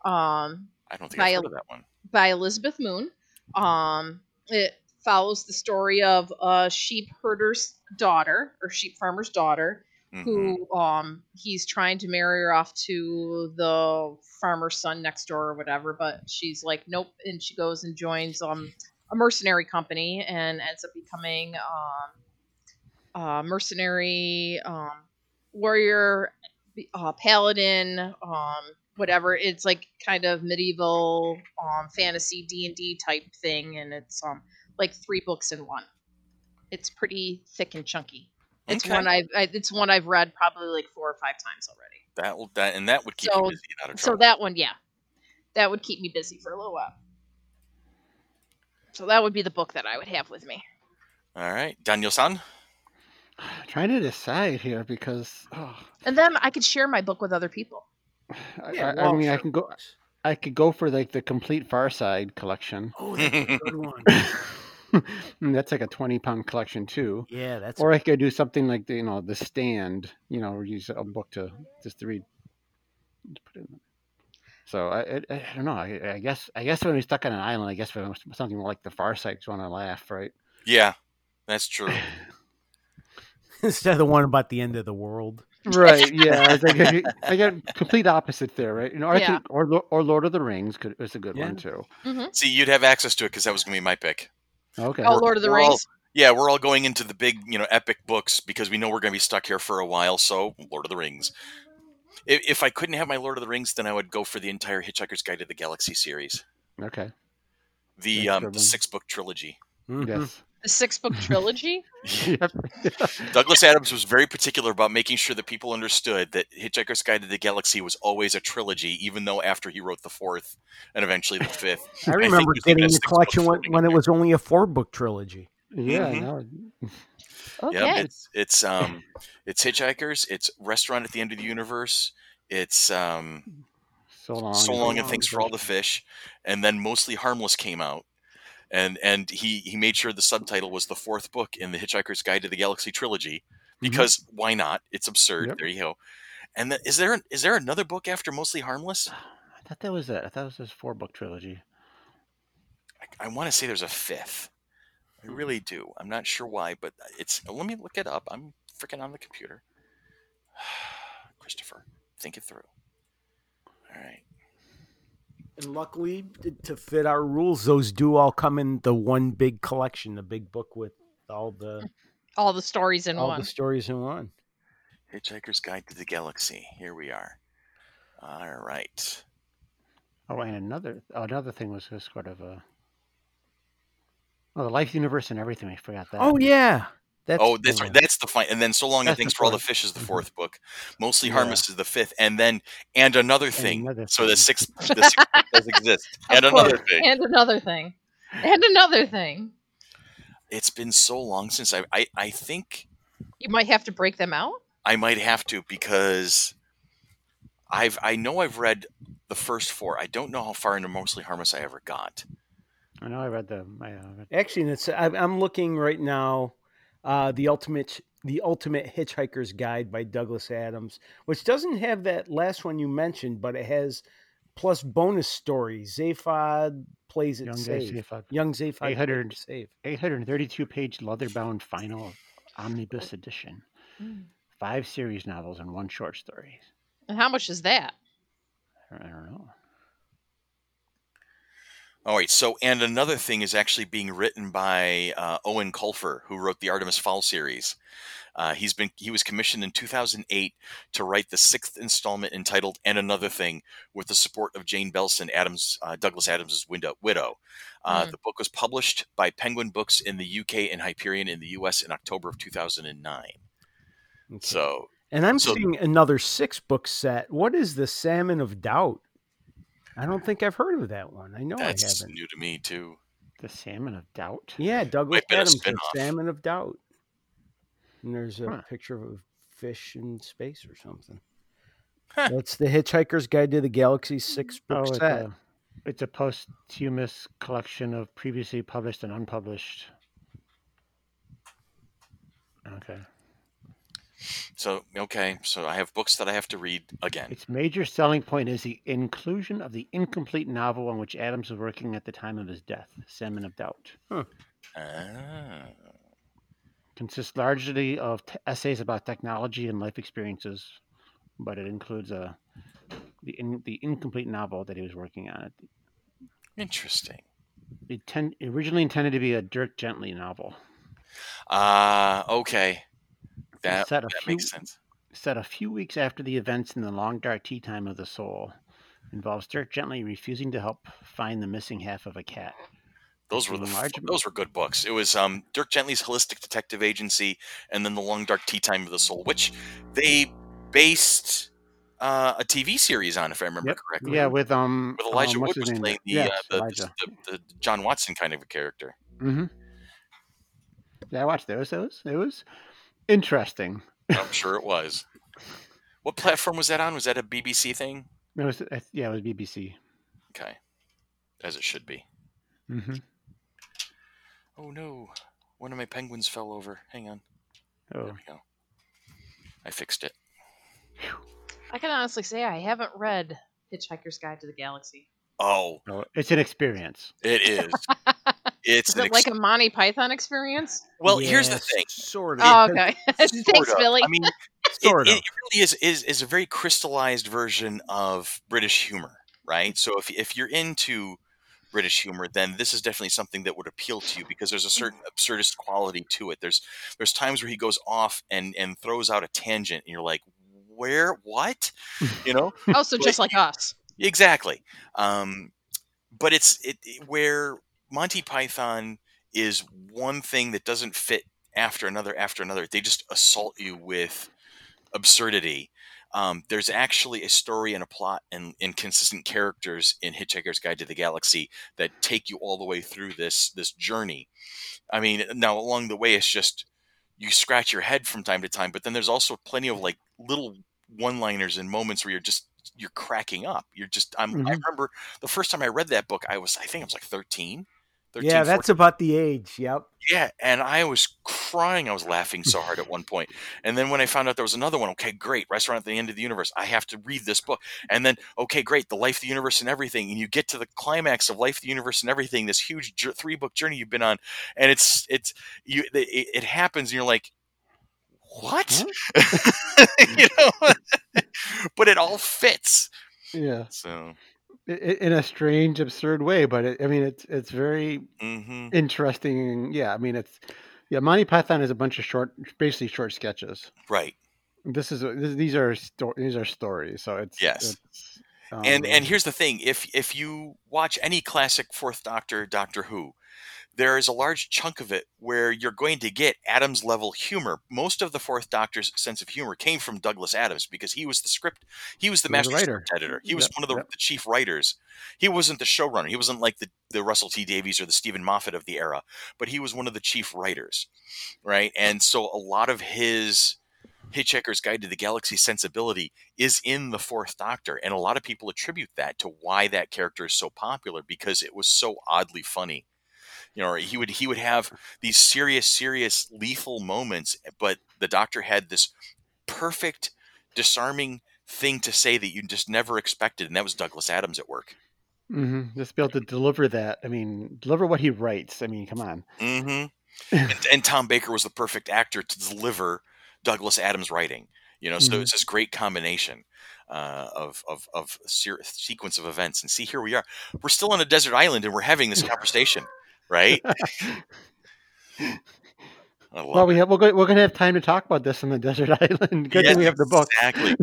S3: Um,
S1: I don't think by, I've heard of that one.
S3: By Elizabeth Moon. Um, it follows the story of a sheep herder's daughter or sheep farmer's daughter mm-hmm. who um he's trying to marry her off to the farmer's son next door or whatever, but she's like nope, and she goes and joins um a mercenary company and ends up becoming um uh, mercenary, um, warrior, uh, paladin, um, whatever. It's like kind of medieval um, fantasy D and D type thing, and it's um like three books in one. It's pretty thick and chunky. It's okay. one I've I, it's one I've read probably like four or five times already.
S1: That will that and that would keep so, you busy out of
S3: trouble. So that one, yeah, that would keep me busy for a little while. So that would be the book that I would have with me.
S1: All right, Daniel-san.
S2: Trying to decide here because. Oh,
S3: And then I could share my book with other people.
S2: I,
S4: Yeah,
S2: I, I
S4: well,
S2: mean, I can go. I could go for like the complete Far Side collection.
S4: Oh, that's a good one.
S2: Mm, that's like a twenty pound collection too.
S4: Yeah, that's
S2: Or I could do something like the, you know the stand. You know, use a book to just to read. Just put it in. So I, I, I don't know. I, I guess I guess when we're stuck on an island, I guess if something like the Far Side, just want to laugh, right?
S1: yeah, that's true.
S4: instead of the one about the end of the world.
S2: Right. Yeah. It's like, I got complete opposite there, right? You know, I
S3: Yeah.
S2: could, or or Lord of the Rings could is a good
S4: Yeah.
S2: one too.
S1: See, you'd have access to it because that was going to be my pick.
S2: Okay.
S3: Oh, Lord of the
S1: we're all-
S3: Rings.
S1: Yeah, we're all going into the big, you know, epic books because we know we're going to be stuck here for a while. So, Lord of the Rings. If, if I couldn't have my Lord of the Rings, then I would go for the entire Hitchhiker's Guide to the Galaxy series,
S2: Okay.
S1: the um, the six book trilogy.
S4: Mhm.
S2: Yes.
S3: The six book trilogy.
S2: Yep.
S1: Douglas Adams was very particular about making sure that people understood that Hitchhiker's Guide to the Galaxy was always a trilogy, even though after he wrote the fourth and eventually the fifth.
S4: I remember
S1: there's even
S4: getting the collection when, when it was only a four book trilogy.
S2: yeah.
S1: Mhm.
S2: No,
S3: Okay.
S1: Yep, it's it's um it's Hitchhikers, it's Restaurant at the End of the Universe, it's um
S2: so long.
S1: so long and thanks for all the fish and then mostly harmless came out and and he he made sure the subtitle was the fourth book in the hitchhiker's guide to the galaxy trilogy mm-hmm. because why not? It's absurd.
S2: Yep.
S1: there you go. And then is there is there another book after mostly harmless?
S2: I thought that was it. I thought it was his four book trilogy.
S1: i, I want to say there's a fifth. I hmm. really do. I'm not sure why but it's let me look it up. I'm freaking on the computer. Christopher think it through. All right
S4: And luckily, to fit our rules, those do all come in the one big collection, the big book with all the
S3: All the stories in
S4: all
S3: one.
S4: the stories in one.
S1: hitchhiker's guide to the galaxy here we are all right
S2: Oh, and another oh, another thing was this sort of a. Oh, the life universe and everything. I forgot that.
S4: Oh yeah, that's
S1: oh, that's right. That's the fine. And then so long and
S2: That's the
S1: thanks for all the fish is the
S2: Mhm.
S1: fourth book. Mostly
S2: Yeah.
S1: harmless is the fifth, and then and another thing.
S2: another
S1: so the sixth, the sixth book does exist,
S3: Of
S1: and another
S3: course.
S1: thing.
S3: And another thing. And another thing.
S1: It's been so long since I, I I think
S3: You might have to break them out.
S1: I might have to because I've I know I've read the first four. I don't know how far into mostly harmless I ever got.
S2: I know. I read the. I, uh, read,
S4: actually. It's I, I'm looking right now. Uh, the ultimate the ultimate hitchhiker's guide by Douglas Adams, which doesn't have that last one you mentioned, but it has plus bonus stories. Zaphod plays it
S2: Young
S4: safe.
S2: Zaphod.
S4: Young Zaphod
S2: 800
S4: it safe.
S2: 832 page leather-bound final omnibus edition. Five series novels and one short story.
S3: And how much is that?
S2: I don't know.
S1: All right. So, and another thing is actually being written by uh, Eoin Colfer, who wrote the Artemis Fowl series. Uh, he's been he was commissioned in 2008 to write the sixth installment entitled "And Another Thing" with the support of Jane Belson, Adams uh, Douglas Adams' widow. widow. Uh,
S3: Mm.
S1: The book was published by Penguin Books in the UK and Hyperion in the US in October of 2009.
S4: Okay.
S1: So,
S4: And I'm
S1: So-
S4: seeing another six book set. What is the Salmon of Doubt? I don't think I've heard of that one. I know I
S1: that's
S4: haven't.
S1: That's new to me too.
S2: The Salmon of Doubt.
S4: Yeah, Douglas
S1: Might been a
S4: Adams, the. Salmon of Doubt. And there's a
S2: Huh.
S4: picture of a fish in space or something.
S1: Huh.
S4: That's the Hitchhiker's Guide to the Galaxy six mm, oh, book
S2: Oh, it's
S4: set.
S2: a, it's a posthumous collection of previously published and unpublished. Okay.
S1: So, okay, so I have books that I have to read again.
S2: Its major selling point is the inclusion of the incomplete novel on which Adams was working at the time of his death, Salmon of Doubt.
S1: Ah.
S2: Consists largely of t- essays about technology and life experiences, but it includes a the in, the incomplete novel that he was working on. It,
S1: Interesting.
S2: it ten, originally intended to be a Dirk Gently novel.
S1: Ah, okay. That,
S2: set a
S1: that
S2: few-
S1: makes sense.
S2: set a few weeks after the events in the long dark tea time of the soul. Involves Dirk Gently refusing to help find the missing half of a cat.
S1: Those were the
S2: large-
S1: those were good books. It was um, Dirk Gently's Holistic Detective Agency, and then The Long Dark Tea Time of the Soul, which they based uh, a TV series on, if I remember
S2: Yep.
S1: correctly.
S2: Yeah, with um
S1: with Elijah
S2: um,
S1: Wood was playing the,
S2: yes,
S1: uh, the, the, the, the John Watson kind of a character.
S2: Mm-hmm. Yeah, I watched those. Was it was interesting.
S1: I'm sure it was. What platform was that on? Was that a BBC thing?
S2: It was yeah, it was BBC.
S1: Okay, as it should be.
S2: Mm-hmm.
S1: Oh no, one of my penguins fell over. Hang on.
S2: Oh.
S1: There we go. I fixed it.
S3: I can honestly say I haven't read Hitchhiker's Guide to the Galaxy.
S1: Oh,
S2: oh it's an experience.
S1: it is. It's
S3: Is
S1: an
S3: it
S1: ex-
S3: like a Monty Python experience?
S1: well. Here's the thing.
S4: Sort of.
S3: Oh, okay. Thanks,
S1: Sort of.
S3: Billy.
S1: I mean, it,
S4: Sort
S1: it
S4: of.
S1: really is, is is a very crystallized version of British humor, right? So if if you're into British humor, then this is definitely something that would appeal to you because there's a certain absurdist quality to it. There's there's times where he goes off and and throws out a tangent, and you're like, where, what, you know?
S3: oh, so just like us.
S1: Exactly. Um, but it's it, it- where Monty Python is one thing that doesn't fit after another after another. They just assault you with absurdity. Um, there's actually a story and a plot and, and consistent characters in Hitchhiker's Guide to the Galaxy that take you all the way through this this journey. I mean, now along the way, it's just you scratch your head from time to time, but then there's also plenty of like little one-liners and moments where you're just you're cracking up. You're just I'm, I
S2: Mhm.
S1: remember the first time I read that book, I was I think I was like 13. 13
S4: yeah, that's about the age. Yep.
S1: yeah, and I was crying. I was laughing so hard at one point. And then when I found out there was another one, okay, great, Restaurant at the End of the Universe. I have to read this book. And then, okay, great, The Life, the Universe, and Everything. And you get to the climax of Life, the Universe, and Everything, this huge ju- three book journey you've been on. And it's, it's, you, it, it happens, and you're like, what? you know? but it all fits.
S2: Yeah,
S1: So,
S2: in a strange, absurd way, but it, I mean, it's it's very
S1: hmm
S2: interesting. Yeah, I mean, it's yeah. Monty Python is a bunch of short, basically short sketches.
S1: right.
S2: This is this, these are sto- these are stories. So it's
S1: Yes.
S2: it's,
S1: and
S2: um,
S1: and here's the thing if if you watch any classic fourth doctor doctor who there is a large chunk of it where you're going to get adams level humor. Most of the fourth doctor's sense of humor came from douglas adams because he was the script he was the
S2: He was
S1: master
S2: the
S1: script editor. He was
S2: Yep,
S1: one of the,
S2: yep.
S1: the chief writers. He wasn't the showrunner. He wasn't like the, the russell t davies or the steven moffat of the era but he was one of the chief writers right? And so a lot of his Hitchhiker's Guide to the Galaxy sensibility is in the Fourth Doctor, and a lot of people attribute that to why that character is so popular because it was so oddly funny. You know, he would he would have these serious, serious, lethal moments, but the Doctor had this perfect, disarming thing to say that you just never expected, and that was Douglas Adams at work.
S2: mhm, just be able to deliver that. I mean, deliver what he writes. I mean, come on.
S1: hmm and, and Tom Baker was the perfect actor to deliver Douglas Adams' writing. You know, so
S2: Mhm.
S1: it's this great combination uh, of of of ser- sequence of events. And see, here we are. We're still on a desert island, and we're having this conversation, right?
S2: Well, we have we're going, we're going to have time to talk about this on the desert island. Good
S1: Yes,
S2: thing we have the book.
S1: Exactly.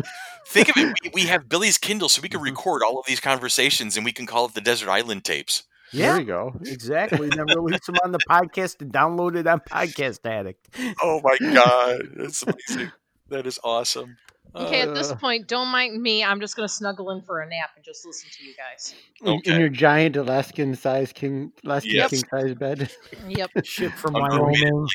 S1: Think of it. We, we have Billy's Kindle, so we can
S2: Mhm.
S1: record all of these conversations, and we can call it the Desert Island tapes.
S2: There
S4: Yeah,
S2: we go.
S4: exactly. Then release them on the podcast and download it on Podcast Addict.
S1: Oh my god, that's amazing. That is awesome.
S3: Okay, at this
S2: Uh.
S3: point, don't mind me. I'm just gonna snuggle in for a nap and just listen to you guys.
S2: In,
S1: Okay.
S2: in your giant Alaskan size king, Alaskan
S1: Yes.
S2: king size bed.
S3: Yep.
S4: Ship from
S1: A mermaid
S4: Wyoming.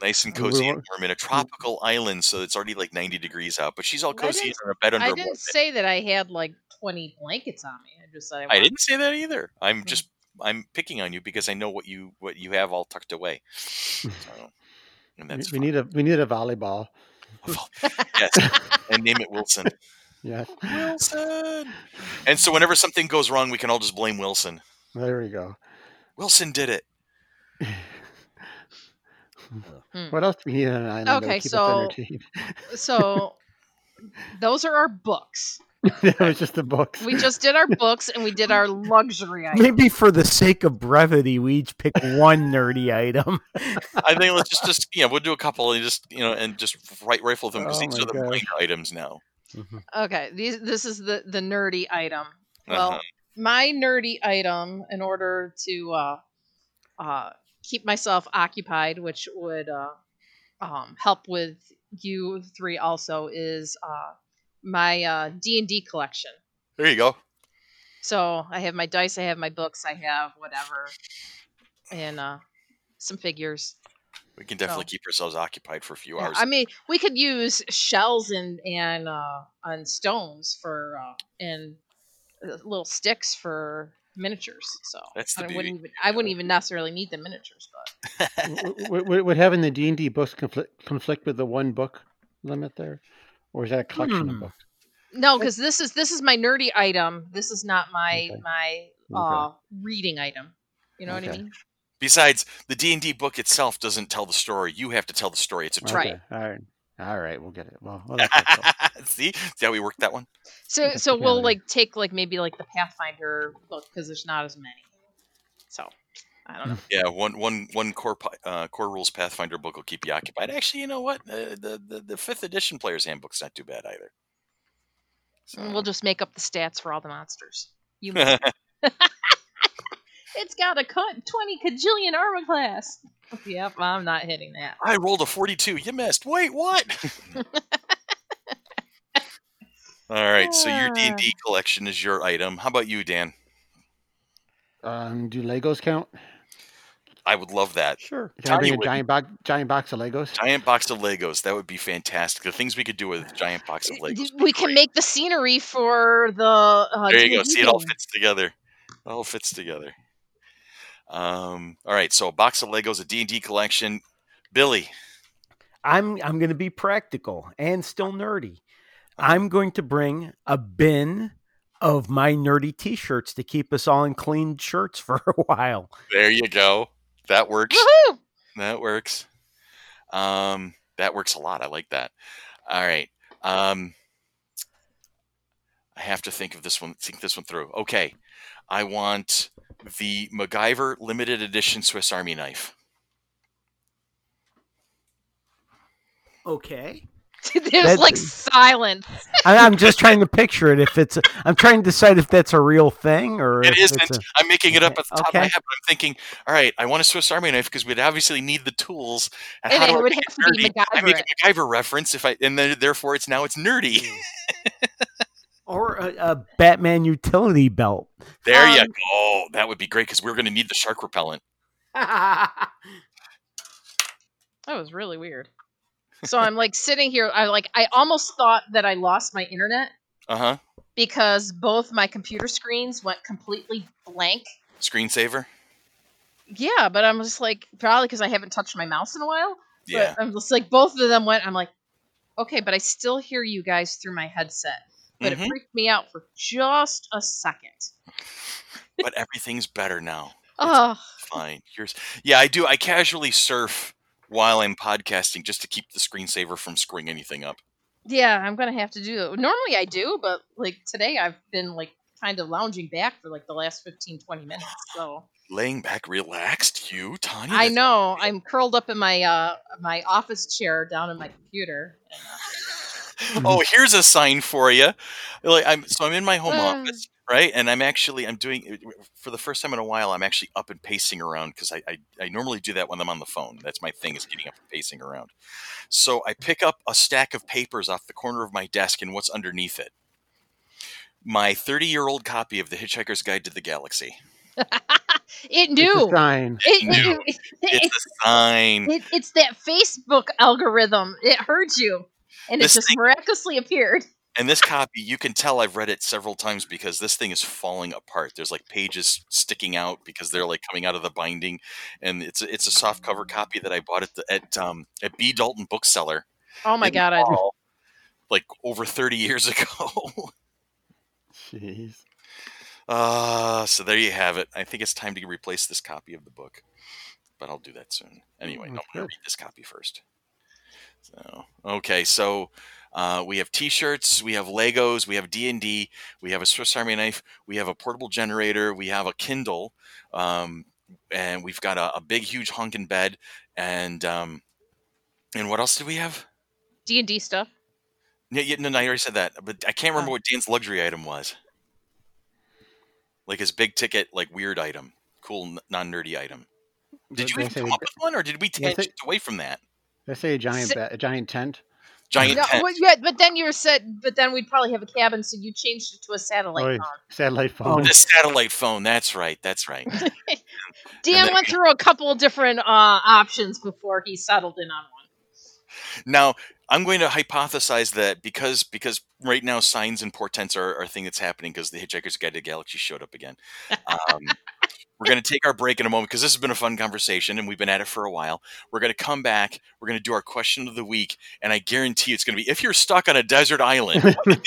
S1: nice and cozy.
S2: wa-
S1: And warm in a tropical island, so it's already like 90 degrees out. But she's all
S3: I
S1: cozy in
S3: didn't-
S1: her bed under
S3: I
S1: a
S3: didn't
S1: blanket.
S3: say that I had like 20 blankets on me. I just said I,
S1: I
S3: wanted-
S1: didn't say that either. I'm
S3: Mm.
S1: just I'm picking on you because I know what you what you have all tucked away. So, and
S2: We,
S1: that's
S2: we
S1: fine.
S2: need a we need a volleyball.
S1: Yes, and name it Wilson.
S2: Yes,
S1: Wilson. And so whenever something goes wrong, we can all just blame Wilson.
S2: there we go.
S1: Wilson did it.
S3: Hmm.
S2: What else do we need on an island? that would
S3: Okay,
S2: keep
S3: so-
S2: entertained?
S3: So those are our books.
S2: that was just the books.
S3: We just did our books and we did our luxury items.
S4: Maybe for the sake of brevity, we each pick one nerdy item.
S1: I think let's just just you know we'll do a couple and just you know and just right rifle them because
S2: Oh
S1: these are the
S2: gosh.
S1: minor items now.
S3: Okay, these this is the the nerdy item. Well,
S1: Uh-huh.
S3: my nerdy item in order to uh, uh, keep myself occupied, which would uh, um, help with you three also, is uh, my uh, D and D collection.
S1: There you go.
S3: So I have my dice, I have my books, I have whatever, and uh, some figures.
S1: We can definitely
S3: So-
S1: keep ourselves occupied for a few
S3: Yeah,
S1: hours.
S3: I mean, we could use shells and and uh, and stones for uh, and uh, little sticks for miniatures. So
S1: That's the
S3: I
S1: beauty.
S3: wouldn't even I wouldn't even necessarily need the miniatures, but
S2: would, would, would having the D and D books conflict conflict with the one book limit there, or is that a collection
S4: Hmm.
S2: of books?
S3: no, because this is this is my nerdy item. This is not my
S2: Okay.
S3: my
S2: Okay.
S3: uh, reading item. You know what I mean?
S1: Besides, the D and D book itself doesn't tell the story. You have to tell the story. It's a tool.
S3: Right.
S2: All right. All right. We'll get it. Well, well that's helpful.
S1: See, see how we worked that one.
S3: So so we'll like take like maybe like the Pathfinder book because there's not as many. So I don't know.
S1: Yeah, one one one core uh, core rules Pathfinder book will keep you occupied. Actually, you know what? Uh, the, the the fifth edition player's handbook's not too bad either. So-
S3: We'll just make up the stats for all the monsters. You make It's got a cut 20 cajillion armor class. Yep, I'm not hitting that.
S1: I rolled a forty-two. You missed. Wait, what? All right, so your D and D collection is your item. How about you, Dan?
S2: Um, do Legos count?
S1: I would love that.
S4: Sure.
S2: Can I bring
S1: Tiny
S2: a giant box giant box of Legos?
S1: Giant box of Legos. That would be fantastic. The things we could do with a giant box of Legos.
S3: We can
S1: great.
S3: make the scenery for the. Uh,
S1: There you go. See, it all fits together. It all fits together. Um. All right. So a box of Legos, a D and D collection. Billy.
S4: I'm I'm going to be practical and still nerdy. I'm going to bring a bin of my nerdy T-shirts to keep us all in clean shirts for a while.
S1: There you go. That works.
S3: Woohoo!
S1: That works. Um, that works a lot. I like that. All right. Um, I have to think of this one. Think this one through. Okay. I want the MacGyver limited edition Swiss Army knife.
S4: Okay.
S3: There's
S4: That's-
S3: like silence.
S4: I, I'm just trying to picture it. If it's, I'm trying to decide if that's a real thing or
S1: It
S4: if
S1: isn't.
S4: It's a,
S1: I'm making it up at the top of my
S4: Okay.
S1: head, but I'm thinking, all right, I want a Swiss Army knife because we'd obviously need the tools.
S3: And
S1: how
S3: it
S1: I
S3: would
S1: make
S3: have to be
S1: nerdy? I make a MacGyver reference if I, and then therefore it's now it's nerdy.
S4: or a, a Batman utility belt.
S1: There you
S3: Um,
S1: go. That would be great because we're going to need the shark repellent.
S3: That was really weird. So I'm like sitting here. I like. I almost thought that I lost my internet
S1: Uh huh.
S3: because both my computer screens went completely blank.
S1: Screensaver.
S3: Yeah, but I'm just like probably because I haven't touched my mouse in a while.
S1: Yeah.
S3: But I'm just like both of them went. I'm like, okay, but I still hear you guys through my headset. But
S1: Mhm.
S3: it freaked me out for just a second.
S1: but everything's better now.
S3: Oh,
S1: Fine. Here's yeah. I do. I casually surf while I'm podcasting just to keep the screensaver from screwing anything up.
S3: yeah, I'm gonna have to do it. Normally I do, but like today I've been like kind of lounging back for like the last 15, 20 minutes. So
S1: Laying back, relaxed. You, Tanya.
S3: I know I'm curled up in my uh my office chair down in my computer.
S1: oh, here's a sign for you. Like I'm so I'm in my home
S3: Uh.
S1: office, right? And I'm actually I'm doing eh, for the first time in a while. I'm actually up and pacing around because I, I I normally do that when I'm on the phone. That's my thing is ah. getting up and pacing around. So I pick up a stack of papers off the corner of my desk, and what's underneath it? My 30 year old copy of The Hitchhiker's Guide to the Galaxy.
S3: It
S2: It's a
S3: knew.
S2: sign.
S3: It,
S1: knew.
S3: it-
S1: It's a sign.
S3: it- it's that Facebook algorithm. It heard you, and
S1: This
S3: it just
S1: thing-
S3: miraculously appeared.
S1: And this copy, you can tell I've read it several times because this thing is falling apart. There's like pages sticking out because they're like coming out of the binding, and it's a- it's a soft cover copy that I bought at the, at um at B Dalton Bookseller.
S3: Oh my god! I,
S1: like over 30 years ago.
S2: Jeez.
S1: uh, so there you have it. I think it's time to replace this copy of the book, but I'll do that soon. Anyway, no, I'm gonna read this copy first. So okay, so uh, we have T-shirts, we have Legos, we have D and D, we have a Swiss Army knife, we have a portable generator, we have a Kindle, um, and we've got a, a big, huge honking bed, and um, and what else do we have?
S3: D and D stuff.
S1: Yeah, yeah, no, no, I already said that, but I can't remember
S3: Oh.
S1: what Dan's luxury item was. Like his big ticket, like weird item, cool, non nerdy item. Did
S2: Did
S1: you
S2: they
S1: even come up with one, or did we
S2: Yes,
S1: tangent away from that?
S2: Did I say a giant
S3: Si-
S2: ba- a giant tent?
S1: Giant
S3: No,
S1: tent.
S3: well, yeah, but then you said, but then we'd probably have a cabin, so you changed it to a satellite
S2: Oh,
S3: phone.
S2: Satellite
S4: Oh.
S2: phone.
S1: The satellite phone. That's right. That's right.
S3: Dan
S1: then-
S3: went through a couple of different uh, options before he settled in on one.
S1: Now, I'm going to hypothesize that because because right now signs and portents are, are a thing that's happening because the Hitchhiker's Guide to the Galaxy showed up again. Um, we're going to take our break in a moment because this has been a fun conversation and we've been at it for a while. We're going to come back. We're going to do our question of the week, and I guarantee it's going to be if you're stuck on a desert island.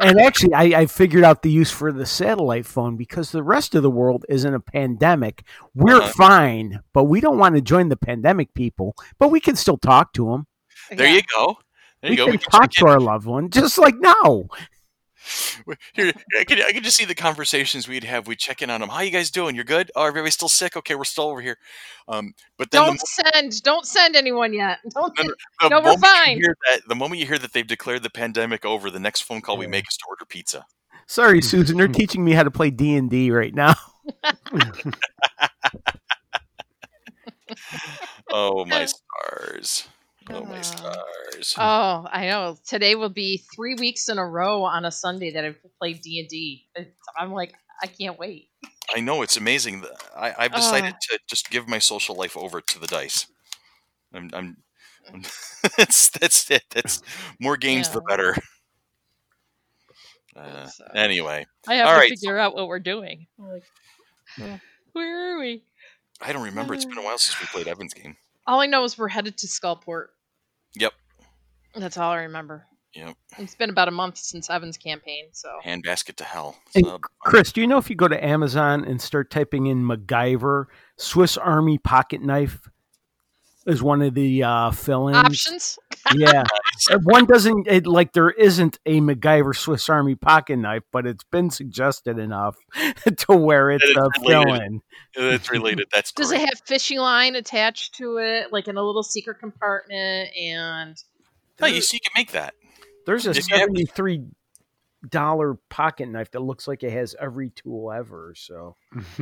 S4: And actually, I, I figured out the use for the satellite phone because the rest of the world is in a pandemic. We're
S1: Uh-huh.
S4: fine, but we don't want to join the pandemic people. But we can still talk to them.
S1: There you go. There
S4: we
S1: you go.
S4: can
S1: We can
S4: talk to our loved one, just like now.
S1: In. Here, I can, I can just see the conversations we'd have. We check in on them. How you guys doing? You're good? Oh, everybody's still sick? Okay, we're still over here. Um, but then
S3: Don't send, don't send anyone yet. Don't.
S1: No,
S3: send-
S1: The
S3: No, we're
S1: moment you
S3: fine.
S1: hear that, the moment you hear that they've declared the pandemic over, the next phone call we make is to order pizza.
S4: Sorry, Susan. They're teaching me how to play D and D right now.
S1: Oh my stars! Oh my
S3: Uh,
S1: stars!
S3: Oh, I know. Today will be three weeks in a row on a Sunday that I've played D and D. I'm like, I can't wait.
S1: I know it's amazing. I, I've decided
S3: Oh.
S1: to just give my social life over to the dice. I'm. I'm, I'm that's that's it. That's more games the better. Uh,
S3: So,
S1: anyway,
S3: I have
S1: all
S3: to
S1: right.
S3: figure out what we're doing. Like, uh, where are we?
S1: I don't remember. It's been a while since we played Evan's game.
S3: All I know is we're headed to Skullport.
S1: Yep.
S3: That's all I remember.
S1: Yep.
S3: It's been about a month since Evan's campaign, so
S1: Handbasket to hell.
S4: And
S1: So,
S4: Chris, do you know if you go to Amazon and start typing in MacGyver, Swiss Army pocket knife is one of the uh, fill-ins.
S3: options.
S4: Yeah, one doesn't it, like there isn't a MacGyver Swiss Army pocket knife, but it's been suggested enough to where it's
S1: That
S4: a
S1: it's related.
S4: fill-in.
S1: it's related. That's
S3: Does
S1: great.
S3: it have fishing line attached to it, like in a little secret compartment? And
S1: No, you see, you can make that.
S4: There's a
S1: If you have-
S4: seventy-three dollar pocket knife that looks like it has every tool ever. So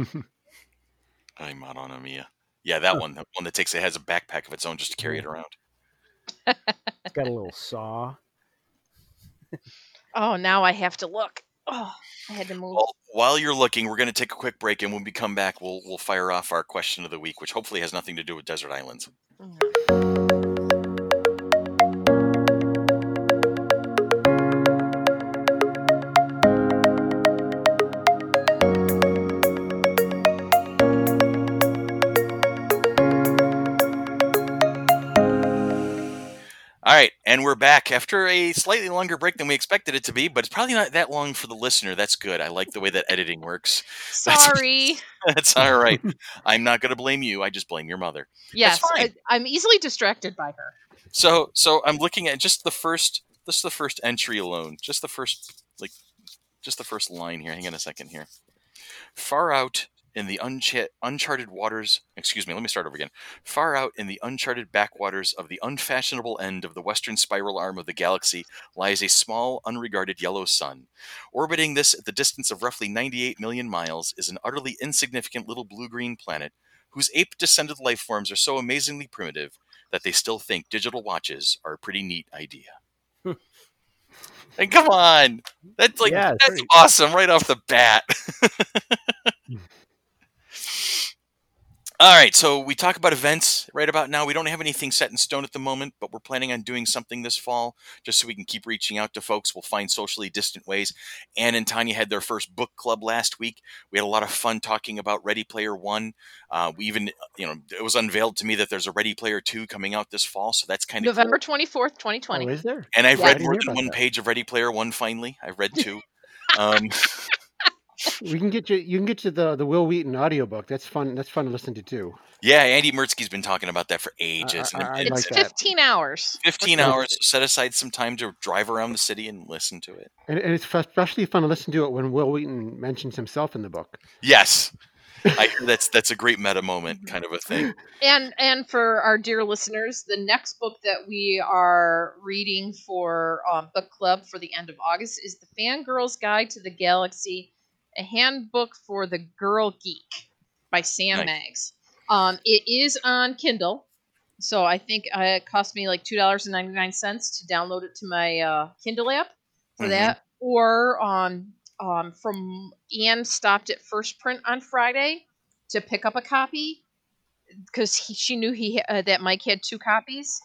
S1: I'm out on Amiya. Yeah, that one. That one that takes it has a backpack of its own just to carry it around.
S4: it's got a little saw.
S3: oh, now I have to look. Oh, I had to move.
S1: Well, while you're looking, we're going to take a quick break, and when we come back, we'll we'll fire off our question of the week, which hopefully has nothing to do with desert islands. All right, and we're back after a slightly longer break than we expected it to be, but it's probably not that long for the listener. That's good. I like the way that editing works.
S3: Sorry.
S1: That's all right. I'm not going to blame you. I just blame your mother.
S3: yes. I, I'm easily distracted by her.
S1: So, so I'm looking at just the first, just the first entry alone, just the first, like, just the first line here. Hang on a second here. Far out in the uncha- uncharted waters, excuse me, let me start over again. Far out in the uncharted backwaters of the unfashionable end of the western spiral arm of the galaxy lies a small, unregarded yellow sun. Orbiting this at the distance of roughly 98 million miles is an utterly insignificant little blue-green planet whose ape-descended life forms are so amazingly primitive that they still think digital watches are a pretty neat idea. and come on, that's like
S4: yeah,
S1: that's awesome right off the bat. Hmm. All right, so we talk about events right about now. We don't have anything set in stone at the moment, but we're planning on doing something this fall just so we can keep reaching out to folks. We'll find socially distant ways. Ann and Tanya had their first book club last week. We had a lot of fun talking about Ready Player One. Uh, we even, you know, it was unveiled to me that there's a Ready Player Two coming out this fall, so that's kind of
S3: November 24th, 2020.
S2: Oh, is there?
S1: and I've
S3: Yeah.
S1: Read more than one
S2: that.
S1: page of Ready Player One. Finally, I've read two. um,
S2: We can get you. You can get you the the Wil Wheaton audiobook. That's fun. That's fun to listen to too.
S1: yeah, Andy Mertzky's been talking about that for ages.
S2: I-
S1: and
S2: I
S1: it-
S2: like
S3: it's
S2: that.
S3: 15 hours.
S1: 15
S2: Yeah.
S1: hours. Set aside some time to drive around the city and listen to it.
S2: And, and it's especially fun to listen to it when Wil Wheaton mentions himself in the book.
S1: Yes, I hear that's that's a great meta moment kind of a thing.
S3: And and for our dear listeners, the next book that we are reading for um, book club for the end of August is the Fangirl's Guide to the Galaxy, a handbook for the girl geek by Sam
S1: Nice.
S3: Maggs. Um, it is on Kindle, So I think uh, it cost me like two dollars and ninety nine cents to download it to my uh, Kindle app for mm-hmm. that. Or um, um, from Anne stopped at First Print on Friday to pick up a copy because she knew he uh, that Mike had two copies,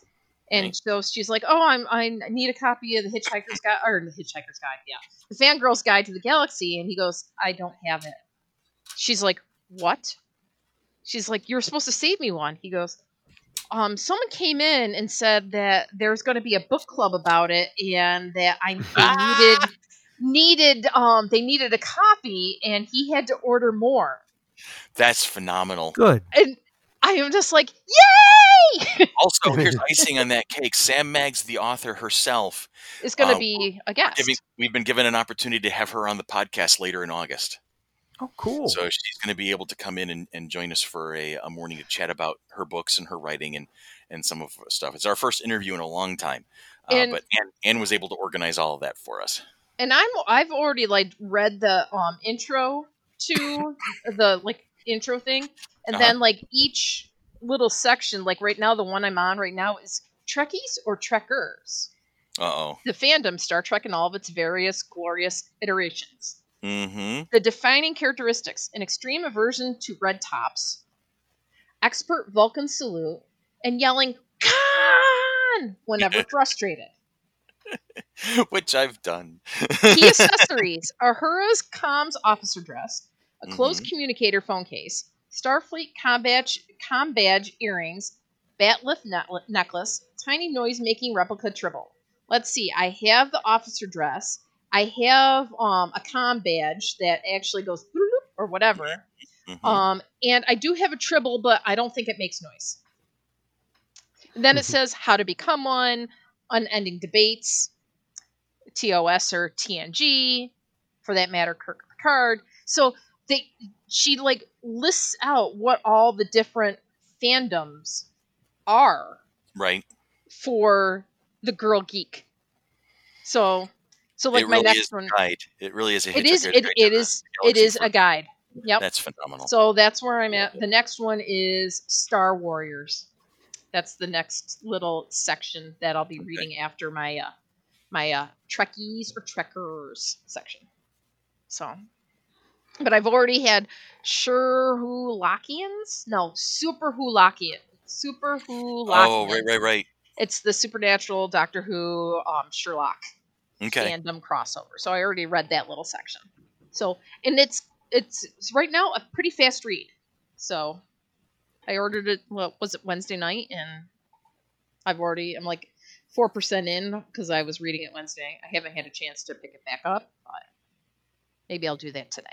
S3: and right. so she's like, "Oh, I'm I need a copy of the Hitchhiker's Guide or the Hitchhiker's Guide, yeah, the Fangirl's Guide to the Galaxy," and he goes, "I don't have it." She's like, "What?" She's like, "You were supposed to save me one." He goes, um, someone came in and said that there's going to be a book club about it, and that I needed needed um they needed a copy, and he had to order more.
S1: That's phenomenal.
S4: Good.
S3: And I am just like, yay!
S1: also, here's icing on that cake. Sam Maggs, the author herself,
S3: is going to uh, be a guest.
S1: Giving, we've been given an opportunity to have her on the podcast later in August.
S4: Oh, cool.
S1: So she's going to be able to come in and, and join us for a, a, morning to chat about her books and her writing and, and some of stuff. It's our first interview in a long time. Uh, but Anne, Anne, was able to organize all of that for us.
S3: And I'm I've already like read the um intro to the like intro thing, and uh-huh. then like each little section, like right now the one I'm on right now is Trekkies or Trekkers.
S1: Uh oh.
S3: The fandom Star Trek and all of its various glorious iterations.
S1: Mm-hmm.
S3: The defining characteristics an extreme aversion to red tops, expert Vulcan salute, and yelling Khan whenever frustrated.
S1: Which I've done.
S3: Key accessories Uhura's comms officer dress, a closed mm-hmm. communicator phone case, Starfleet com badge, com badge earrings, bat'leth necklace, tiny noise making replica tribble. Let's see, I have the officer dress. I have um, a com badge that actually goes or whatever. Mm-hmm. Um, and I do have a tribble, but I don't think it makes noise. then it says how to become one, unending debates, TOS or TNG, for that matter, Kirk Picard. So they she like lists out what all the different fandoms are.
S1: Right.
S3: For the girl geek. So so like
S1: really
S3: my next one,
S1: guide. It really is a.
S3: It is. It, it is. It is a guide. Yep.
S1: That's phenomenal.
S3: So that's where I'm at. The next one is Star Warriors. That's the next little section that I'll be okay. reading after my uh, my uh, Trekkies or Trekkers section. So, but I've already had Sherhulakians. No, Super Wholockian. Super Wholockian.
S1: Oh, right, right, right.
S3: It's the supernatural Doctor Who um, Sherlock
S1: okay.
S3: fandom crossover. So I already read that little section. So and it's it's, it's right now a pretty fast read. So I ordered it. What was it Wednesday night? And I've already I'm like four percent in because I was reading it Wednesday. I haven't had a chance to pick it back up, but maybe I'll do that today.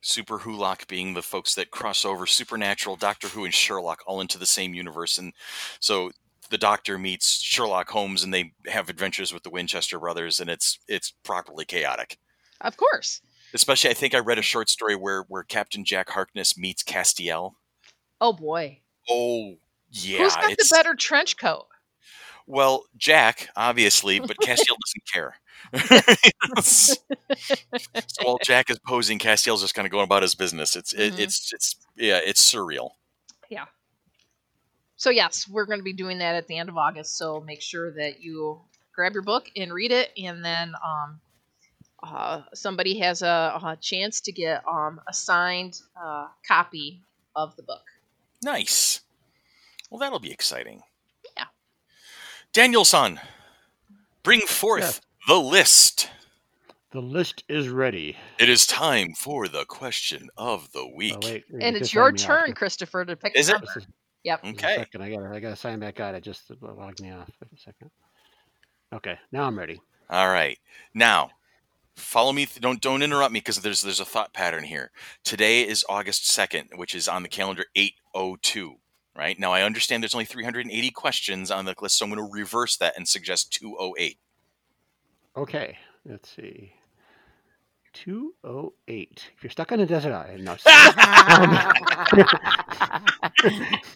S1: Super Wholock being the folks that cross over Supernatural, Doctor Who, and Sherlock all into the same universe, and so the doctor meets Sherlock Holmes and they have adventures with the Winchester brothers and it's it's properly chaotic.
S3: Of course.
S1: Especially I think I read a short story where where Captain Jack Harkness meets Castiel.
S3: Oh boy.
S1: Oh yeah.
S3: Who's got the better trench coat?
S1: Well, Jack, obviously, but Castiel doesn't care. so while Jack is posing, Castiel's just kind of going about his business. It's mm-hmm. it's it's yeah, it's surreal.
S3: Yeah so yes, we're going to be doing that at the end of August. So make sure that you grab your book and read it, and then um, uh, somebody has a, a, chance to get um, a signed uh, copy of the book.
S1: Nice. Well, that'll be exciting.
S3: Yeah.
S1: Daniel-san, bring forth yes. the list.
S2: The list is ready.
S1: It is time for the question of the oh, week. Oh, wait,
S3: and it's your turn, Christopher, to pick
S1: is
S3: a number.
S1: It?
S3: Yep.
S1: Okay.
S2: second, I got I got to sign back out. It just logged me off. Wait a second. Okay, now I'm ready.
S1: All right. Now, follow me. Th- don't don't interrupt me because there's there's a thought pattern here. Today is August second, which is on the calendar eight oh two. Right now, I understand there's only 380 questions on the list, so I'm going to reverse that and suggest 208.
S2: Okay. Let's see. 208. If you're stuck on a desert island, no.